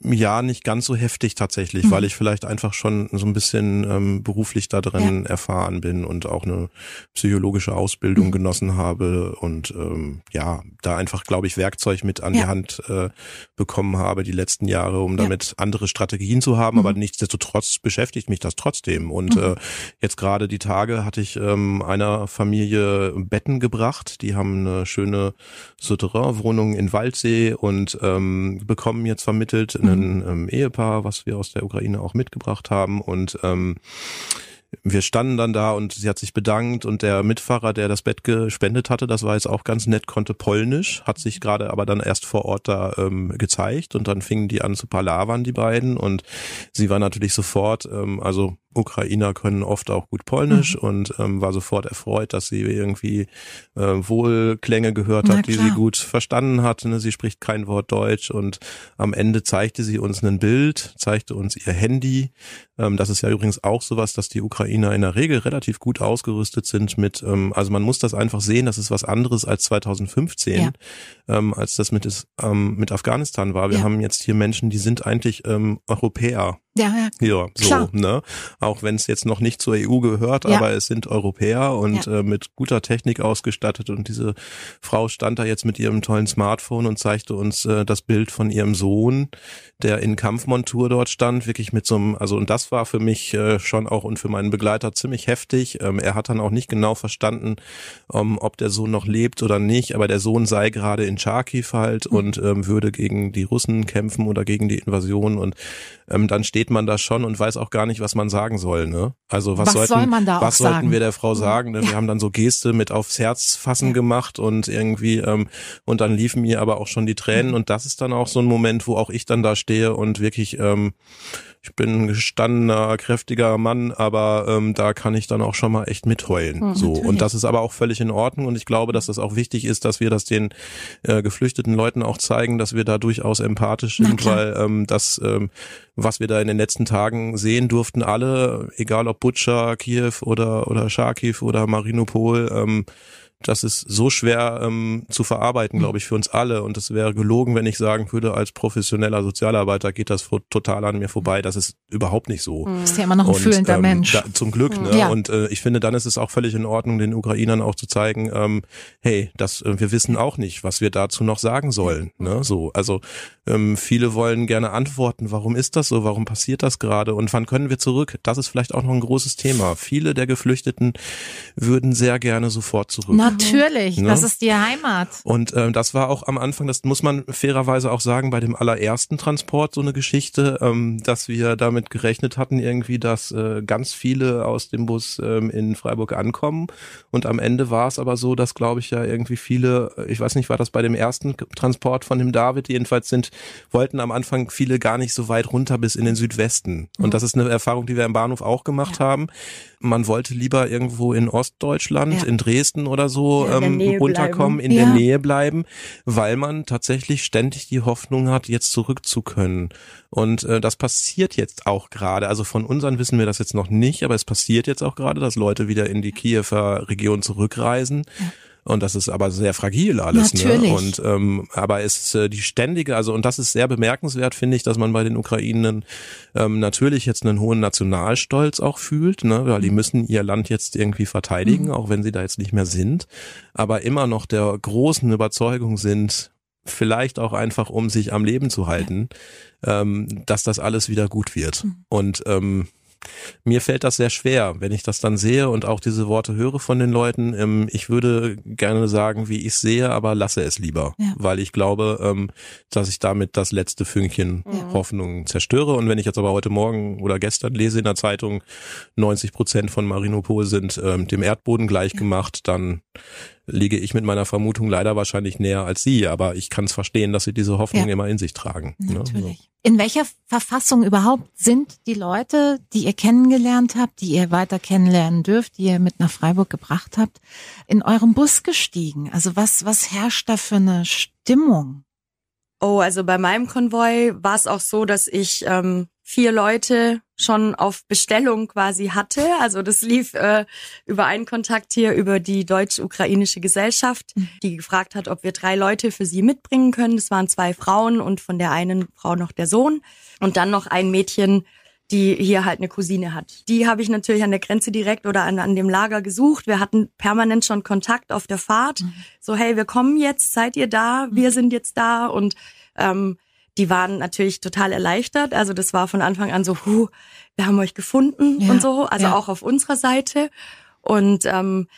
ja, nicht ganz so heftig tatsächlich, mhm. weil ich vielleicht einfach schon so ein bisschen ähm, beruflich da drin ja. erfahren bin und auch eine psychologische Ausbildung mhm. genossen habe und ähm, ja, da einfach, glaube ich, Werkzeug mit an ja. die Hand äh, bekommen habe die letzten Jahre, um damit ja. andere Strategien zu haben. Mhm. Aber nichtsdestotrotz beschäftigt mich das trotzdem. Und mhm. äh, jetzt gerade die Tage hatte ich ähm, einer Familie Betten gebracht. Die haben eine schöne Souterrain-Wohnung in Waldsee und ähm, bekommen jetzt vermittelt ein ähm, Ehepaar, was wir aus der Ukraine auch mitgebracht haben. Und ähm, wir standen dann da und sie hat sich bedankt und der Mitfahrer, der das Bett gespendet hatte, das war jetzt auch ganz nett, konnte Polnisch, hat sich gerade aber dann erst vor Ort da ähm, gezeigt und dann fingen die an zu palavern, die beiden. Und sie war natürlich sofort, ähm, also Ukrainer können oft auch gut Polnisch mhm. und ähm, war sofort erfreut, dass sie irgendwie äh, Wohlklänge gehört hat, die sie gut verstanden hat. Ne? Sie spricht kein Wort Deutsch und am Ende zeigte sie uns ein Bild, zeigte uns ihr Handy. Ähm, das ist ja übrigens auch sowas, dass die Ukrainer in der Regel relativ gut ausgerüstet sind mit, ähm, also man muss das einfach sehen, das ist was anderes als 2015, ja. ähm, als das mit, ähm, mit Afghanistan war. Wir ja. haben jetzt hier Menschen, die sind eigentlich ähm, Europäer Ja, ja. Ja, so, Klar. ne? Auch wenn es jetzt noch nicht zur EU gehört, ja. aber es sind Europäer und ja. äh, mit guter Technik ausgestattet und diese Frau stand da jetzt mit ihrem tollen Smartphone und zeigte uns äh, das Bild von ihrem Sohn, der in Kampfmontur dort stand, wirklich mit so einem, also und das war für mich äh, schon auch und für meinen Begleiter ziemlich heftig. Ähm, er hat dann auch nicht genau verstanden, ähm, ob der Sohn noch lebt oder nicht, aber der Sohn sei gerade in Charkiw halt mhm. und ähm, würde gegen die Russen kämpfen oder gegen die Invasion und ähm, dann steht man da schon und weiß auch gar nicht, was man sagen soll. Ne? Also was, was sollten, soll man da was sollten sagen? wir der Frau sagen? Ne? Ja. Wir haben dann so Geste mit aufs Herz fassen ja. gemacht und irgendwie ähm, und dann liefen mir aber auch schon die Tränen mhm. und das ist dann auch so ein Moment, wo auch ich dann da stehe und wirklich ähm, ich bin ein gestandener, kräftiger Mann, aber ähm, da kann ich dann auch schon mal echt mitheulen. Mhm, so natürlich. und das ist aber auch völlig in Ordnung und ich glaube, dass das auch wichtig ist, dass wir das den äh, geflüchteten Leuten auch zeigen, dass wir da durchaus empathisch sind, weil ähm, das, ähm, was wir da in den letzten Tagen sehen durften, alle, egal ob Butcher, Kiew oder oder Charkiw oder Marinopol, ähm, das ist so schwer ähm, zu verarbeiten, glaube ich, für uns alle. Und es wäre gelogen, wenn ich sagen würde, als professioneller Sozialarbeiter geht das total an mir vorbei. Das ist überhaupt nicht so. Du bist ja immer noch ein und, fühlender ähm, Mensch. Da, zum Glück. Ne? Ja. Und äh, ich finde, dann ist es auch völlig in Ordnung, den Ukrainern auch zu zeigen, ähm, hey, das, äh, wir wissen auch nicht, was wir dazu noch sagen sollen. Ne? So, also ähm, viele wollen gerne antworten, warum ist das so, warum passiert das gerade und wann können wir zurück? Das ist vielleicht auch noch ein großes Thema. Viele der Geflüchteten würden sehr gerne sofort zurück. Na, Natürlich, ne? das ist die Heimat. Und ähm, das war auch am Anfang, das muss man fairerweise auch sagen, bei dem allerersten Transport so eine Geschichte, ähm, dass wir damit gerechnet hatten irgendwie, dass äh, ganz viele aus dem Bus ähm, in Freiburg ankommen. Und am Ende war es aber so, dass glaube ich ja irgendwie viele, ich weiß nicht, war das bei dem ersten Transport von dem David, jedenfalls sind, wollten am Anfang viele gar nicht so weit runter bis in den Südwesten. Und mhm. das ist eine Erfahrung, die wir im Bahnhof auch gemacht ja. haben. Man wollte lieber irgendwo in Ostdeutschland, ja. in Dresden oder so so ähm, runterkommen, bleiben. in ja. der Nähe bleiben, weil man tatsächlich ständig die Hoffnung hat, jetzt zurück zu können. Und äh, das passiert jetzt auch gerade. Also von unseren wissen wir das jetzt noch nicht, aber es passiert jetzt auch gerade, dass Leute wieder in die Kiewer Region zurückreisen. Und das ist aber sehr fragil alles. Ne? Natürlich. Ne? Und ähm, aber es ist äh, die ständige, also und das ist sehr bemerkenswert, finde ich, dass man bei den Ukrainern ähm, natürlich jetzt einen hohen Nationalstolz auch fühlt, ne? weil die müssen ihr Land jetzt irgendwie verteidigen, mhm. auch wenn sie da jetzt nicht mehr sind, aber immer noch der großen Überzeugung sind, vielleicht auch einfach, um sich am Leben zu halten, ja. ähm, dass das alles wieder gut wird. Mhm. Und ähm, mir fällt das sehr schwer, wenn ich das dann sehe und auch diese Worte höre von den Leuten. Ähm, ich würde gerne sagen, wie ich sehe, aber lasse es lieber, ja. weil ich glaube, ähm, dass ich damit das letzte Fünkchen ja. Hoffnung zerstöre. Und wenn ich jetzt aber heute Morgen oder gestern lese in der Zeitung, 90 Prozent von Marinopol sind ähm, dem Erdboden gleichgemacht, dann liege ich mit meiner Vermutung leider wahrscheinlich näher als Sie, aber ich kann es verstehen, dass Sie diese Hoffnung ja. immer in sich tragen. Ne? Natürlich. Ne? In welcher Verfassung überhaupt sind die Leute, die ihr kennengelernt habt, die ihr weiter kennenlernen dürft, die ihr mit nach Freiburg gebracht habt, in eurem Bus gestiegen? Also was, was herrscht da für eine Stimmung? Oh, also bei meinem Konvoi war es auch so, dass ich ähm, vier Leute schon auf Bestellung quasi hatte. Also das lief äh, über einen Kontakt hier über die deutsch-ukrainische Gesellschaft, mhm. die gefragt hat, ob wir drei Leute für sie mitbringen können. Das waren zwei Frauen und von der einen Frau noch der Sohn und dann noch ein Mädchen, die hier halt eine Cousine hat. Die habe ich natürlich an der Grenze direkt oder an, an dem Lager gesucht. Wir hatten permanent schon Kontakt auf der Fahrt. Mhm. So, hey, wir kommen jetzt, seid ihr da? Wir mhm. sind jetzt da und ähm, die waren natürlich total erleichtert. Also das war von Anfang an so, huh, wir haben euch gefunden ja, und so, also ja. auch auf unserer Seite. Und ähm,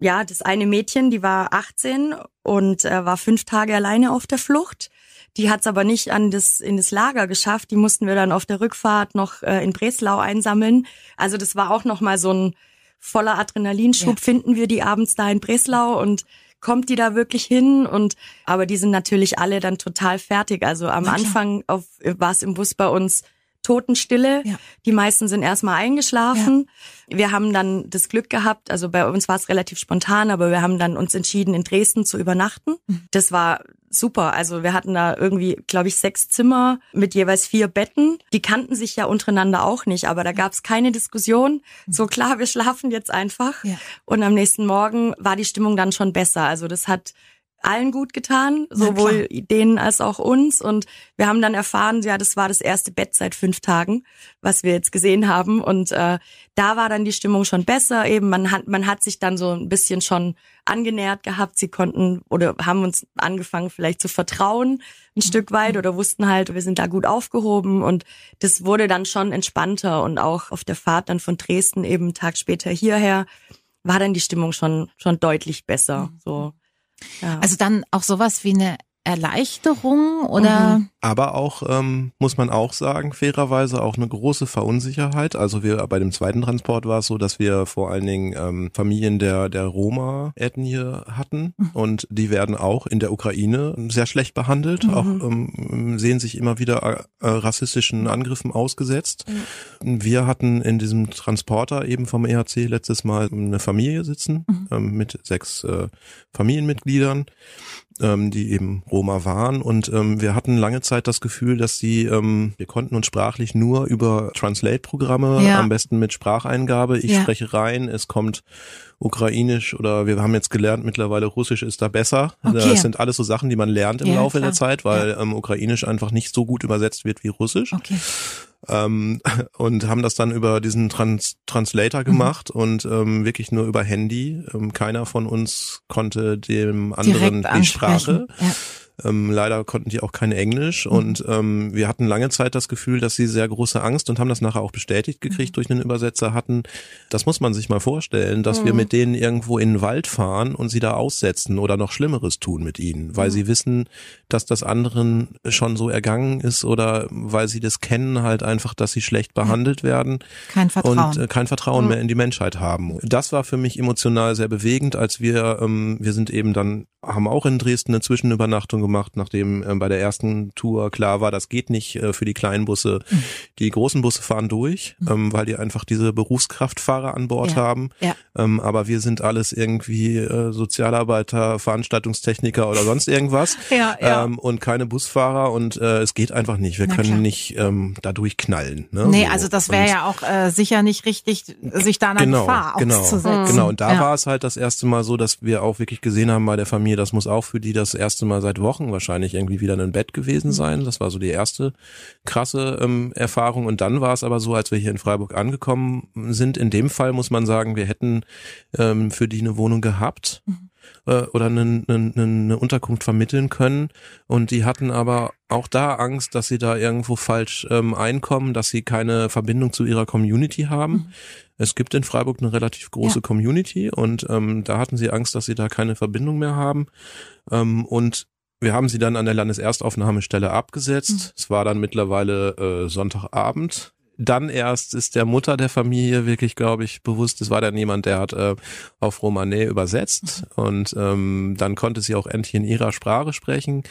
ja, das eine Mädchen, die war 18 und äh, war fünf Tage alleine auf der Flucht. Die hat es aber nicht an das, in das Lager geschafft. Die mussten wir dann auf der Rückfahrt noch äh, in Breslau einsammeln. Also das war auch nochmal so ein voller Adrenalinschub. Ja. Finden wir die abends da in Breslau und kommt die da wirklich hin? Und aber die sind natürlich alle dann total fertig. Also am Anfang auf, war es im Bus bei uns Totenstille. Ja. Die meisten sind erstmal eingeschlafen. Ja. Wir haben dann das Glück gehabt, also bei uns war es relativ spontan, aber wir haben dann uns entschieden, in Dresden zu übernachten. Mhm. Das war super. Also wir hatten da irgendwie, glaube ich, sechs Zimmer mit jeweils vier Betten. Die kannten sich ja untereinander auch nicht, aber da gab es keine Diskussion. Mhm. So klar, wir schlafen jetzt einfach. Ja. Und am nächsten Morgen war die Stimmung dann schon besser. Also das hat allen gut getan, sowohl denen als auch uns. Und wir haben dann erfahren, ja, das war das erste Bett seit fünf Tagen, was wir jetzt gesehen haben. Und äh, da war dann die Stimmung schon besser. Eben, man hat, man hat sich dann so ein bisschen schon angenähert gehabt. Sie konnten oder haben uns angefangen, vielleicht zu vertrauen ein mhm. Stück weit oder wussten halt, wir sind da gut aufgehoben. Und das wurde dann schon entspannter. Und auch auf der Fahrt dann von Dresden eben einen Tag später hierher war dann die Stimmung schon schon deutlich besser. Mhm. So. Ja. Also dann auch sowas wie eine Erleichterung oder? Mhm. Aber auch, ähm, muss man auch sagen, fairerweise auch eine große Verunsicherheit. Also wir bei dem zweiten Transport war es so, dass wir vor allen Dingen ähm, Familien der, der Roma-Ethnie hatten mhm. und die werden auch in der Ukraine sehr schlecht behandelt, mhm. auch ähm, sehen sich immer wieder äh, rassistischen Angriffen ausgesetzt. Mhm. Wir hatten in diesem Transporter eben vom EHC letztes Mal eine Familie sitzen mhm. ähm, mit sechs äh, Familienmitgliedern ähm, die eben Roma waren. Und ähm, wir hatten lange Zeit das Gefühl, dass sie, ähm, wir konnten uns sprachlich nur über Translate-Programme, ja. am besten mit Spracheingabe. Ich ja. spreche rein, es kommt Ukrainisch oder wir haben jetzt gelernt, mittlerweile Russisch ist da besser. Okay. Das sind alles so Sachen, die man lernt im ja, Laufe klar. der Zeit, weil ähm, Ukrainisch einfach nicht so gut übersetzt wird wie Russisch. Okay ähm, und haben das dann über diesen Trans Translator mhm. gemacht mhm. und ähm, wirklich nur über Handy. Ähm, keiner von uns konnte dem anderen die Sprache. Ja. Ähm, leider konnten die auch kein Englisch mhm. und ähm, wir hatten lange Zeit das Gefühl, dass sie sehr große Angst und haben das nachher auch bestätigt gekriegt mhm. durch einen Übersetzer hatten. Das muss man sich mal vorstellen, dass mhm. wir mit denen irgendwo in den Wald fahren und sie da aussetzen oder noch Schlimmeres tun mit ihnen, weil mhm. sie wissen, dass das anderen schon so ergangen ist oder weil sie das kennen halt einfach, dass sie schlecht behandelt werden. Kein Vertrauen. Und äh, kein Vertrauen mehr in die Menschheit haben. Das war für mich emotional sehr bewegend, als wir, ähm, wir sind eben dann, haben auch in Dresden eine Zwischenübernachtung gemacht, nachdem äh, bei der ersten Tour klar war, das geht nicht äh, für die kleinen Busse. Mhm. Die großen Busse fahren durch, mhm. ähm, weil die einfach diese Berufskraftfahrer an Bord ja. haben. Ja. Ähm, aber wir sind alles irgendwie äh, Sozialarbeiter, Veranstaltungstechniker oder sonst irgendwas. Ja, ja. Ähm, und keine Busfahrer und äh, es geht einfach nicht. Wir Na können klar. nicht ähm, da durchknallen. Ne? Nee, so. also das wäre ja auch äh, sicher nicht richtig, sich da einer genau, Gefahr genau, auszusetzen. Genau, und da war es halt das erste Mal so, dass wir auch wirklich gesehen haben bei der Familie, das muss auch für die das erste Mal seit Wochen Wochen wahrscheinlich irgendwie wieder in ein Bett gewesen mhm. sein. Das war so die erste krasse ähm, Erfahrung. Und dann war es aber so, als wir hier in Freiburg angekommen sind, in dem Fall muss man sagen, wir hätten ähm, für die eine Wohnung gehabt. Mhm äh, oder eine, eine, eine Unterkunft vermitteln können. Und die hatten aber auch da Angst, dass sie da irgendwo falsch ähm, einkommen, dass sie keine Verbindung zu ihrer Community haben. Mhm. Es gibt in Freiburg eine relativ große ja. Community und ähm, da hatten sie Angst, dass sie da keine Verbindung mehr haben. Ähm, und wir haben sie dann an der Landeserstaufnahmestelle abgesetzt. Mhm. Es war dann mittlerweile äh, Sonntagabend. Dann erst ist der Mutter der Familie wirklich, glaube ich, bewusst, es war dann jemand, der hat äh, auf Romanais übersetzt mhm. und ähm, dann konnte sie auch endlich in ihrer Sprache sprechen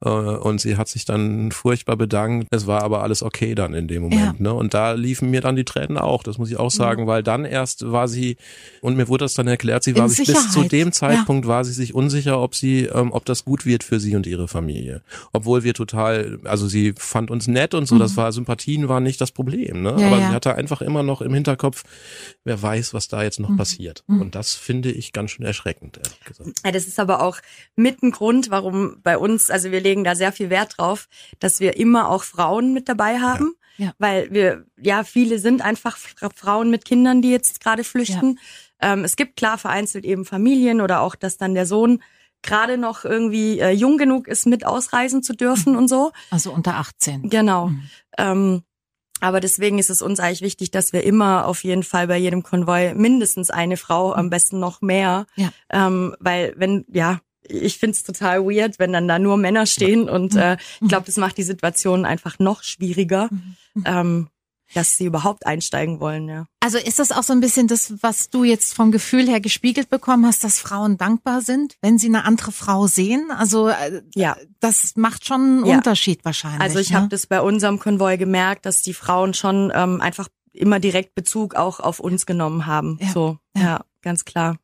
und sie hat sich dann furchtbar bedankt. Es war aber alles okay dann in dem Moment. Ja. Ne? Und da liefen mir dann die Tränen auch, das muss ich auch sagen, mhm. weil dann erst war sie, und mir wurde das dann erklärt, sie in war sich bis zu dem Zeitpunkt ja. war sie sich unsicher, ob sie, ähm, ob das gut wird für sie und ihre Familie. Obwohl wir total, also sie fand uns nett und so, mhm. das war, Sympathien waren nicht das Problem. Ne? Ja, aber sie hatte einfach immer noch im Hinterkopf, wer weiß, was da jetzt noch mhm. passiert. Mhm. Und das finde ich ganz schön erschreckend, ehrlich gesagt. Das ist aber auch mit ein Grund, warum bei uns, also wir legen da sehr viel Wert drauf, dass wir immer auch Frauen mit dabei haben. Ja. ja. Weil wir, ja, viele sind einfach Frauen mit Kindern, die jetzt gerade flüchten. Ja. Ähm, es gibt klar vereinzelt eben Familien oder auch, dass dann der Sohn gerade noch irgendwie äh, jung genug ist, mit ausreisen zu dürfen mhm. und so. Also unter 18. Genau. Mhm. Ähm, aber deswegen ist es uns eigentlich wichtig, dass wir immer auf jeden Fall bei jedem Konvoi mindestens eine Frau, am mhm. besten noch mehr, ja. ähm, weil wenn ja ich find's total weird, wenn dann da nur Männer stehen und äh, ich glaube, das macht die Situation einfach noch schwieriger. Ähm, dass sie überhaupt einsteigen wollen, ja. Also ist das auch so ein bisschen das, was du jetzt vom Gefühl her gespiegelt bekommen hast, dass Frauen dankbar sind, wenn sie eine andere Frau sehen? Also äh, ja, das macht schon einen ja. Unterschied wahrscheinlich. Also ich ne? habe das bei unserem Konvoi gemerkt, dass die Frauen schon ähm, einfach immer direkt Bezug auch auf uns genommen haben. Ja. So, ja, ja ganz klar.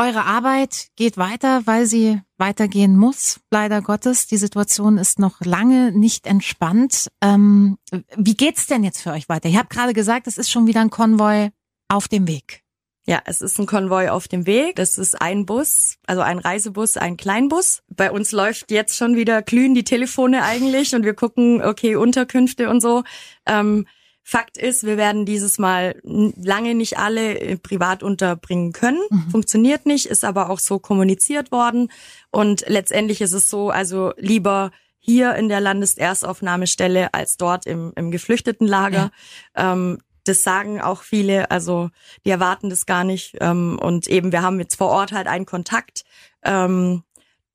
Eure Arbeit geht weiter, weil sie weitergehen muss, leider Gottes. Die Situation ist noch lange nicht entspannt. Ähm, wie geht's denn jetzt für euch weiter? Ihr habt gerade gesagt, es ist schon wieder ein Konvoi auf dem Weg. Ja, es ist ein Konvoi auf dem Weg. Das ist ein Bus, also ein Reisebus, ein Kleinbus. Bei uns läuft jetzt schon wieder glühen die Telefone eigentlich und wir gucken, okay, Unterkünfte und so. Ähm, Fakt ist, wir werden dieses Mal lange nicht alle privat unterbringen können. Mhm. Funktioniert nicht, ist aber auch so kommuniziert worden. Und letztendlich ist es so, also lieber hier in der Landeserstaufnahmestelle als dort im, im Geflüchtetenlager. Ja. Ähm, das sagen auch viele, also die erwarten das gar nicht. Ähm, und eben, wir haben jetzt vor Ort halt einen Kontakt, ähm,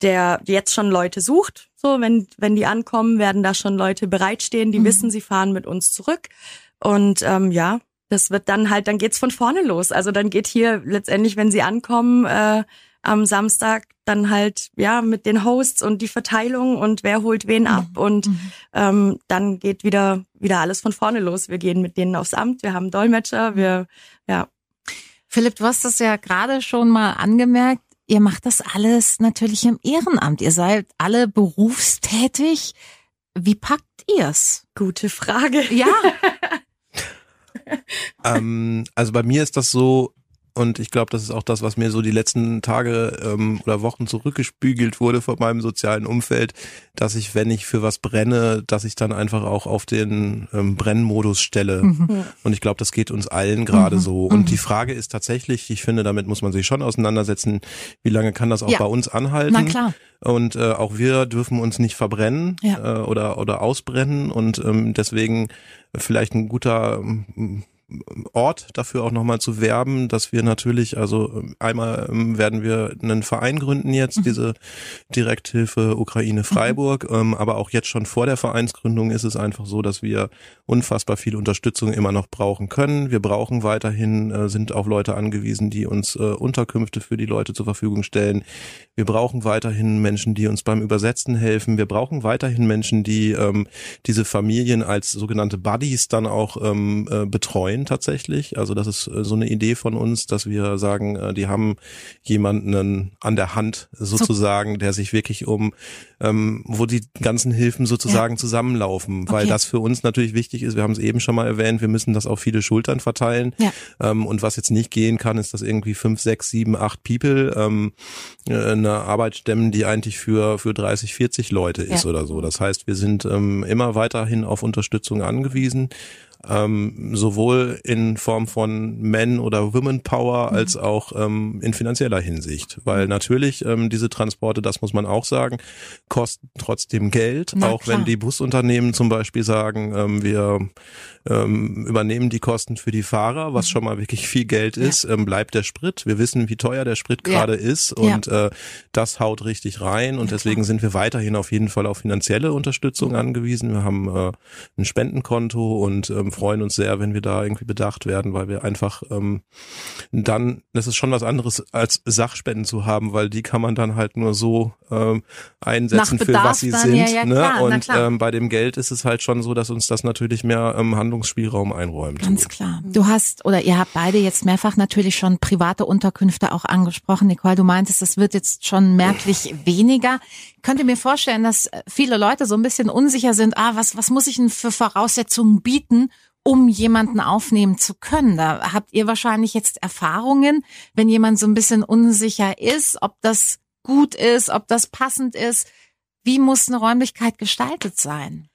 der jetzt schon Leute sucht. So, wenn, wenn die ankommen, werden da schon Leute bereitstehen, die mhm. wissen, sie fahren mit uns zurück. Und ähm, ja, das wird dann halt, dann geht's von vorne los. Also dann geht hier letztendlich, wenn sie ankommen, äh, am Samstag dann halt ja mit den Hosts und die Verteilung und wer holt wen ab mhm. und mhm. ähm, dann geht wieder wieder alles von vorne los. Wir gehen mit denen aufs Amt, wir haben Dolmetscher, wir ja. Philipp, du hast das ja gerade schon mal angemerkt. Ihr macht das alles natürlich im Ehrenamt. Ihr seid alle berufstätig. Wie packt ihr's? Gute Frage. Ja. ähm, also bei mir ist das so, und ich glaube, das ist auch das, was mir so die letzten Tage ähm, oder Wochen zurückgespügelt wurde von meinem sozialen Umfeld, dass ich, wenn ich für was brenne, dass ich dann einfach auch auf den ähm, Brennmodus stelle. Mhm. Und ich glaube, das geht uns allen gerade mhm. so. Und mhm. die Frage ist tatsächlich, ich finde, damit muss man sich schon auseinandersetzen, wie lange kann das auch ja. bei uns anhalten? Na klar. Und äh, auch wir dürfen uns nicht verbrennen ja. äh, oder, oder ausbrennen. Und ähm, deswegen vielleicht ein guter Ort dafür auch nochmal zu werben, dass wir natürlich, also einmal ähm, werden wir einen Verein gründen jetzt, mhm. diese Direkthilfe Ukraine Freiburg, mhm. ähm, aber auch jetzt schon vor der Vereinsgründung ist es einfach so, dass wir unfassbar viel Unterstützung immer noch brauchen können. Wir brauchen weiterhin, äh, sind auf Leute angewiesen, die uns äh, Unterkünfte für die Leute zur Verfügung stellen. Wir brauchen weiterhin Menschen, die uns beim Übersetzen helfen. Wir brauchen weiterhin Menschen, die ähm, diese Familien als sogenannte Buddies dann auch ähm, äh, betreuen tatsächlich. Also das ist äh, so eine Idee von uns, dass wir sagen, äh, die haben jemanden an der Hand sozusagen, der sich wirklich um, ähm, wo die ganzen Hilfen sozusagen ja. zusammenlaufen, okay. weil das für uns natürlich wichtig ist. Wir haben es eben schon mal erwähnt, wir müssen das auf viele Schultern verteilen. Ja. Ähm, und was jetzt nicht gehen kann, ist, dass irgendwie fünf, sechs, sieben, acht People ähm, äh, eine Arbeit stemmen, die eigentlich für für 30, 40 Leute ist ja. oder so. Das heißt, wir sind ähm, immer weiterhin auf Unterstützung angewiesen ähm, sowohl in Form von Men oder Women Power mhm. als auch ähm, in finanzieller Hinsicht, weil mhm. natürlich ähm, diese Transporte, das muss man auch sagen, kosten trotzdem Geld, Na, auch klar. wenn die Busunternehmen zum Beispiel sagen, ähm, wir ähm, übernehmen die Kosten für die Fahrer, was mhm. schon mal wirklich viel Geld ist, ja. ähm, bleibt der Sprit. Wir wissen, wie teuer der Sprit gerade ja. ist und ja. äh, das haut richtig rein und deswegen sind wir weiterhin auf jeden Fall auf finanzielle Unterstützung angewiesen. Wir haben äh, ein Spendenkonto und ähm, freuen uns sehr, wenn wir da irgendwie bedacht werden, weil wir einfach ähm, dann, das ist schon was anderes als Sachspenden zu haben, weil die kann man dann halt nur so ähm, einsetzen für was sie sind. Ja, ja, ne? Und ähm, bei dem Geld ist es halt schon so, dass uns das natürlich mehr ähm, Handlungsspielraum einräumt. Ganz klar. Du hast oder ihr habt beide jetzt mehrfach natürlich schon private Unterkünfte auch angesprochen. Nicole, du meintest, das wird jetzt schon merklich weniger. Ich könnte mir vorstellen, dass viele Leute so ein bisschen unsicher sind, ah, was, was muss ich denn für Voraussetzungen bieten, um jemanden aufnehmen zu können. Da habt ihr wahrscheinlich jetzt Erfahrungen, wenn jemand so ein bisschen unsicher ist, ob das gut ist, ob das passend ist. Wie muss eine Räumlichkeit gestaltet sein?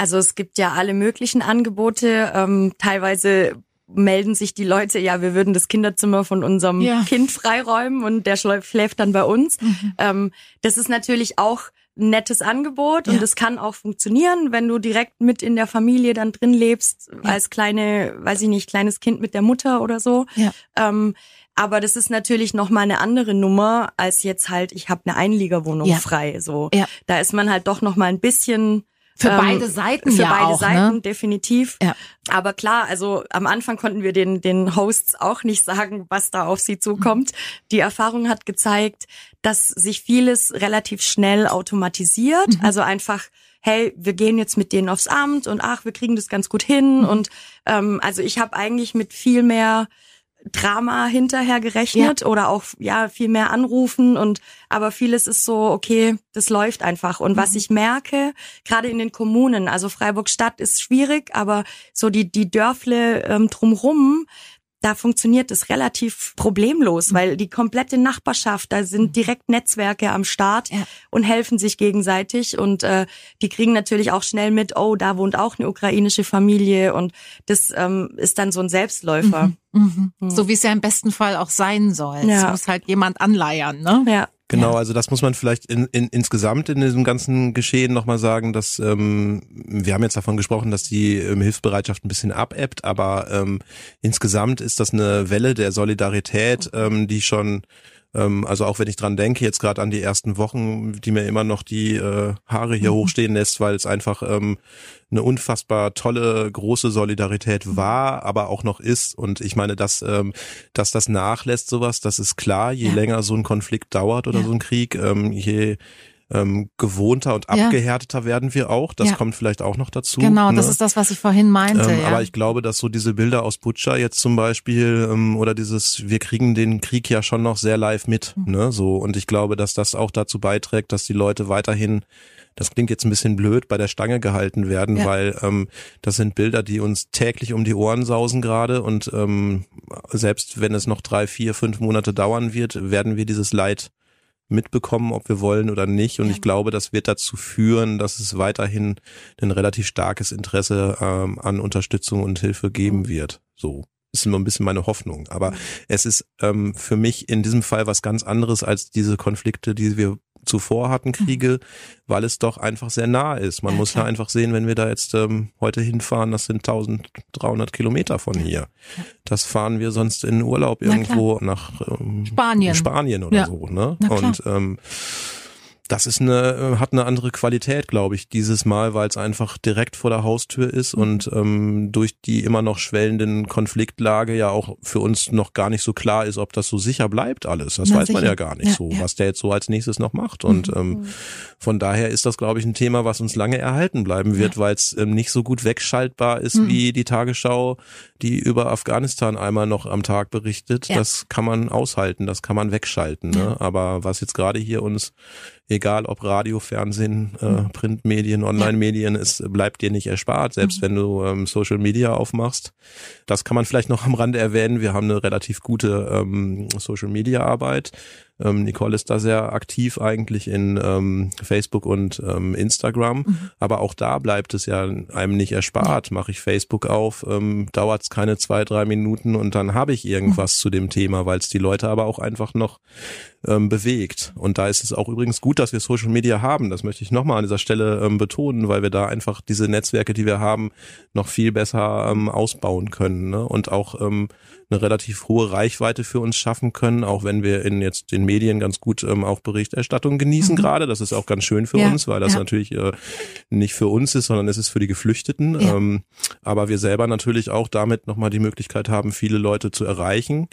Also es gibt ja alle möglichen Angebote. Ähm, teilweise melden sich die Leute, ja, wir würden das Kinderzimmer von unserem ja. Kind freiräumen und der schläft dann bei uns. Mhm. Ähm, das ist natürlich auch ein nettes Angebot ja. und es kann auch funktionieren, wenn du direkt mit in der Familie dann drin lebst, ja. als kleine, weiß ich nicht, kleines Kind mit der Mutter oder so. Ja. Ähm, aber das ist natürlich noch mal eine andere Nummer als jetzt halt, ich habe eine Einliegerwohnung frei. So, ja. da ist man halt doch noch mal ein bisschen für ähm, beide Seiten Für ja beide auch, Seiten, ne? definitiv. Ja. Aber klar, also am Anfang konnten wir den, den Hosts auch nicht sagen, was da auf sie zukommt. Mhm. Die Erfahrung hat gezeigt, dass sich vieles relativ schnell automatisiert. Mhm. Also einfach hey, wir gehen jetzt mit denen aufs Amt und ach, wir kriegen das ganz gut hin. Mhm. Und ähm, also ich habe eigentlich mit viel mehr Drama hinterher gerechnet ja. oder auch ja viel mehr anrufen und aber vieles ist so okay das läuft einfach und mhm. was ich merke gerade in den Kommunen also Freiburg Stadt ist schwierig aber so die die Dörfle ähm, drumrum da funktioniert es relativ problemlos, mhm. weil die komplette Nachbarschaft, da sind mhm. direkt Netzwerke am Start ja. und helfen sich gegenseitig und äh, die kriegen natürlich auch schnell mit, oh, da wohnt auch eine ukrainische Familie und das ähm, ist dann so ein Selbstläufer. Mhm. Mhm. mhm. So wie es ja im besten Fall auch sein soll. Ja. Es muss halt jemand anleiern, ne? Ja. Genau, ja. also das muss man vielleicht in, in, insgesamt in diesem ganzen Geschehen nochmal sagen, dass ähm, wir haben jetzt davon gesprochen, dass die ähm, Hilfsbereitschaft ein bisschen abebbt, aber ähm, insgesamt ist das eine Welle der Solidarität, ähm, die schon ähm, also auch wenn ich dran denke, jetzt gerade an die ersten Wochen, die mir immer noch die äh, Haare hier mhm. hochstehen lässt, weil es einfach ähm, eine unfassbar tolle, große Solidarität mhm. war, aber auch noch ist. Und ich meine, dass, ähm, dass das nachlässt, sowas, das ist klar, je ja. länger so ein Konflikt dauert oder ja. so ein Krieg, ähm, je ähm, gewohnter und abgehärteter ja. werden wir auch. Das ja. kommt vielleicht auch noch dazu. Genau, ne? das ist das, was ich vorhin meinte. Ähm, ja. Aber ich glaube, dass so diese Bilder aus Butcher jetzt zum Beispiel ähm, oder dieses, wir kriegen den Krieg ja schon noch sehr live mit. Mhm. Ne? So und ich glaube, dass das auch dazu beiträgt, dass die Leute weiterhin das klingt jetzt ein bisschen blöd, bei der Stange gehalten werden, ja. weil ähm, das sind Bilder, die uns täglich um die Ohren sausen gerade und ähm, selbst wenn es noch drei, vier, fünf Monate dauern wird, werden wir dieses Leid mitbekommen, ob wir wollen oder nicht. Und ja. ich glaube, das wird dazu führen, dass es weiterhin ein relativ starkes Interesse ähm, an Unterstützung und Hilfe geben wird. So ist immer ein bisschen meine Hoffnung. Aber mhm. es ist ähm, für mich in diesem Fall was ganz anderes als diese Konflikte, die wir zuvor hatten, Kriege, mhm. weil es doch einfach sehr nah ist. Man ja, muss ja einfach sehen, wenn wir da jetzt ähm, heute hinfahren, das sind 1300 Kilometer von hier. Das fahren wir sonst in Urlaub irgendwo nach ähm, Spanien. Spanien oder ja. so. Ne? Und ähm, das ist eine, äh, hat eine andere Qualität, glaube ich, dieses Mal, weil es einfach direkt vor der Haustür ist mhm. und ähm, durch die immer noch schwellenden Konfliktlage ja auch für uns noch gar nicht so klar ist, ob das so sicher bleibt alles. Das Na, weiß sicher. man ja gar nicht ja, so, ja. was der jetzt so als nächstes noch macht. Und mhm. ähm, von daher ist das, glaube ich, ein Thema, was uns lange erhalten bleiben wird, ja. weil es ähm, nicht so gut wegschaltbar ist mhm. wie die Tagesschau, die über Afghanistan einmal noch am Tag berichtet. Das kann man aushalten, das kann man wegschalten. Ne? Aber was jetzt gerade hier uns egal ob Radio, Fernsehen, äh, mhm. Printmedien, Online-Medien, es bleibt dir nicht erspart, selbst mhm. wenn du ähm, Social Media aufmachst. Das kann man vielleicht noch am Rande erwähnen. Wir haben eine relativ gute ähm, Social Media Arbeit. Ähm, Nicole ist da sehr aktiv eigentlich in ähm, Facebook und ähm, Instagram. Mhm. Aber auch da bleibt es ja einem nicht erspart. Mache ich Facebook auf, ähm, dauert es keine zwei, drei Minuten und dann habe ich irgendwas mhm. zu dem Thema, weil es die Leute aber auch einfach noch ähm, bewegt. Und da ist es auch übrigens gut, dass wir Social Media haben. Das möchte ich nochmal an dieser Stelle ähm, betonen, weil wir da einfach diese Netzwerke, die wir haben, noch viel besser ähm, ausbauen können ne? und auch ähm, eine relativ hohe Reichweite für uns schaffen können, auch wenn wir in jetzt den Medien ganz gut ähm, auch Berichterstattung genießen mhm. gerade. Das ist auch ganz schön für ja, uns, weil das ja. natürlich äh, nicht für uns ist, sondern es ist für die Geflüchteten. Ja. Ähm, aber wir selber natürlich auch damit nochmal die Möglichkeit haben, viele Leute zu erreichen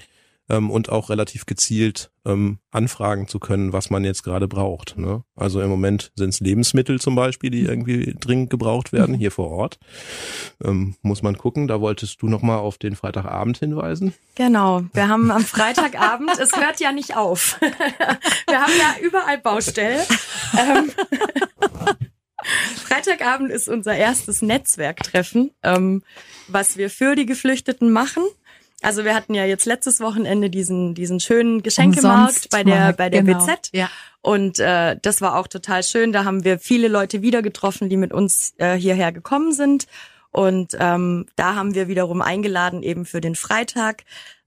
ähm, und auch relativ gezielt ähm, anfragen zu können, was man jetzt gerade braucht. Ne? Also im Moment sind es Lebensmittel zum Beispiel, die irgendwie dringend gebraucht werden hier vor Ort. Ähm, muss man gucken. Da wolltest du noch mal auf den Freitagabend hinweisen. Genau. Wir haben am Freitagabend. es hört ja nicht auf. wir haben ja überall Baustelle. Ähm, Freitagabend ist unser erstes Netzwerktreffen, ähm, was wir für die Geflüchteten machen. Also wir hatten ja jetzt letztes Wochenende diesen diesen schönen Geschenkemarkt bei der bei der genau. BZ. Ja. Und äh, das war auch total schön. Da haben wir viele Leute wieder getroffen, die mit uns äh, hierher gekommen sind. Und ähm, da haben wir wiederum eingeladen eben für den Freitag.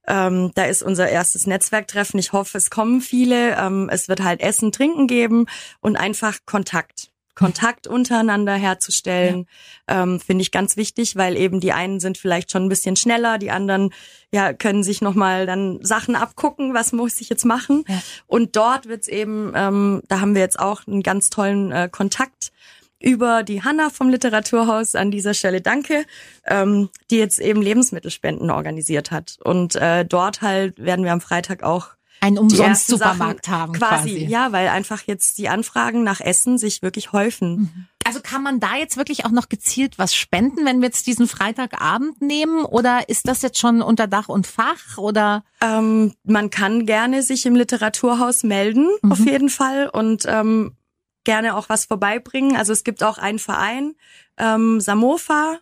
Ähm, da ist unser erstes Netzwerktreffen. Ich hoffe, es kommen viele. Ähm, es wird halt Essen, Trinken geben und einfach Kontakt. Kontakt untereinander herzustellen, ja. ähm, finde ich ganz wichtig, weil eben die einen sind vielleicht schon ein bisschen schneller, die anderen ja können sich nochmal dann Sachen abgucken, was muss ich jetzt machen. Ja. Und dort wird's eben, ähm, da haben wir jetzt auch einen ganz tollen äh, Kontakt über die Hanna vom Literaturhaus an dieser Stelle danke, ähm, die jetzt eben Lebensmittelspenden organisiert hat. Und äh, dort halt werden wir am Freitag auch einen umsonst Supermarkt Sachen haben quasi. quasi. Ja, weil einfach jetzt die Anfragen nach Essen sich wirklich häufen. Mhm. Also kann man da jetzt wirklich auch noch gezielt was spenden, wenn wir jetzt diesen Freitagabend nehmen? Oder ist das jetzt schon unter Dach und Fach? Oder ähm, man kann gerne sich im Literaturhaus melden, mhm. auf jeden Fall und ähm, gerne auch was vorbeibringen. Also es gibt auch einen Verein, ähm, Samofa,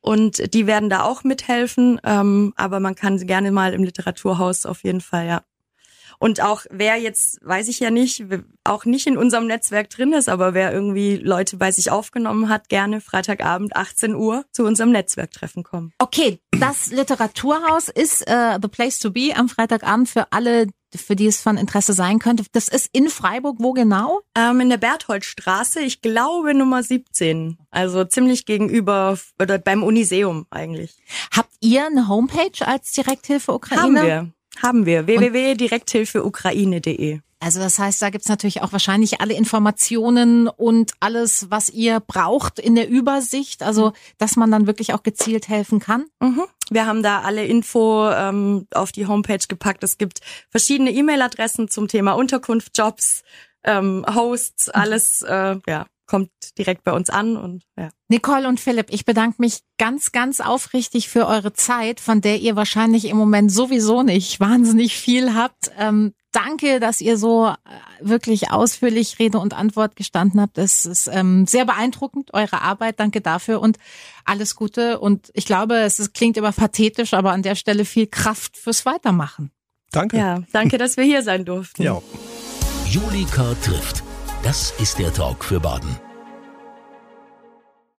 und die werden da auch mithelfen. Ähm, aber man kann gerne mal im Literaturhaus auf jeden Fall, ja. Und auch wer jetzt, weiß ich ja nicht, auch nicht in unserem Netzwerk drin ist, aber wer irgendwie Leute bei sich aufgenommen hat, gerne Freitagabend 18 Uhr zu unserem Netzwerktreffen kommen. Okay, das Literaturhaus ist äh, the place to be am Freitagabend für alle, für die es von Interesse sein könnte. Das ist in Freiburg, wo genau? Ähm, in der Bertholdstraße, ich glaube Nummer 17. Also ziemlich gegenüber oder beim Uniseum eigentlich. Habt ihr eine Homepage als Direkthilfe Ukraine? Haben wir. Haben wir. www.direkthilfeukraine.de. Also das heißt, da gibt's natürlich auch wahrscheinlich alle Informationen und alles, was ihr braucht in der Übersicht, also dass man dann wirklich auch gezielt helfen kann. Mhm. Wir haben da alle Info ähm, auf die Homepage gepackt. Es gibt verschiedene E-Mail-Adressen zum Thema Unterkunft, Jobs, ähm, Hosts, alles äh, ja kommt direkt bei uns an und ja. Nicole und Philipp, ich bedanke mich ganz, ganz aufrichtig für eure Zeit, von der ihr wahrscheinlich im Moment sowieso nicht wahnsinnig viel habt. Ähm, danke, dass ihr so äh, wirklich ausführlich Rede und Antwort gestanden habt. Es ist ähm, sehr beeindruckend, eure Arbeit. Danke dafür und alles Gute. Und ich glaube, es ist, klingt immer pathetisch, aber an der Stelle viel Kraft fürs Weitermachen. Danke. Ja, danke, dass wir hier sein durften. Ja. Julika trifft. Das ist der Talk für Baden.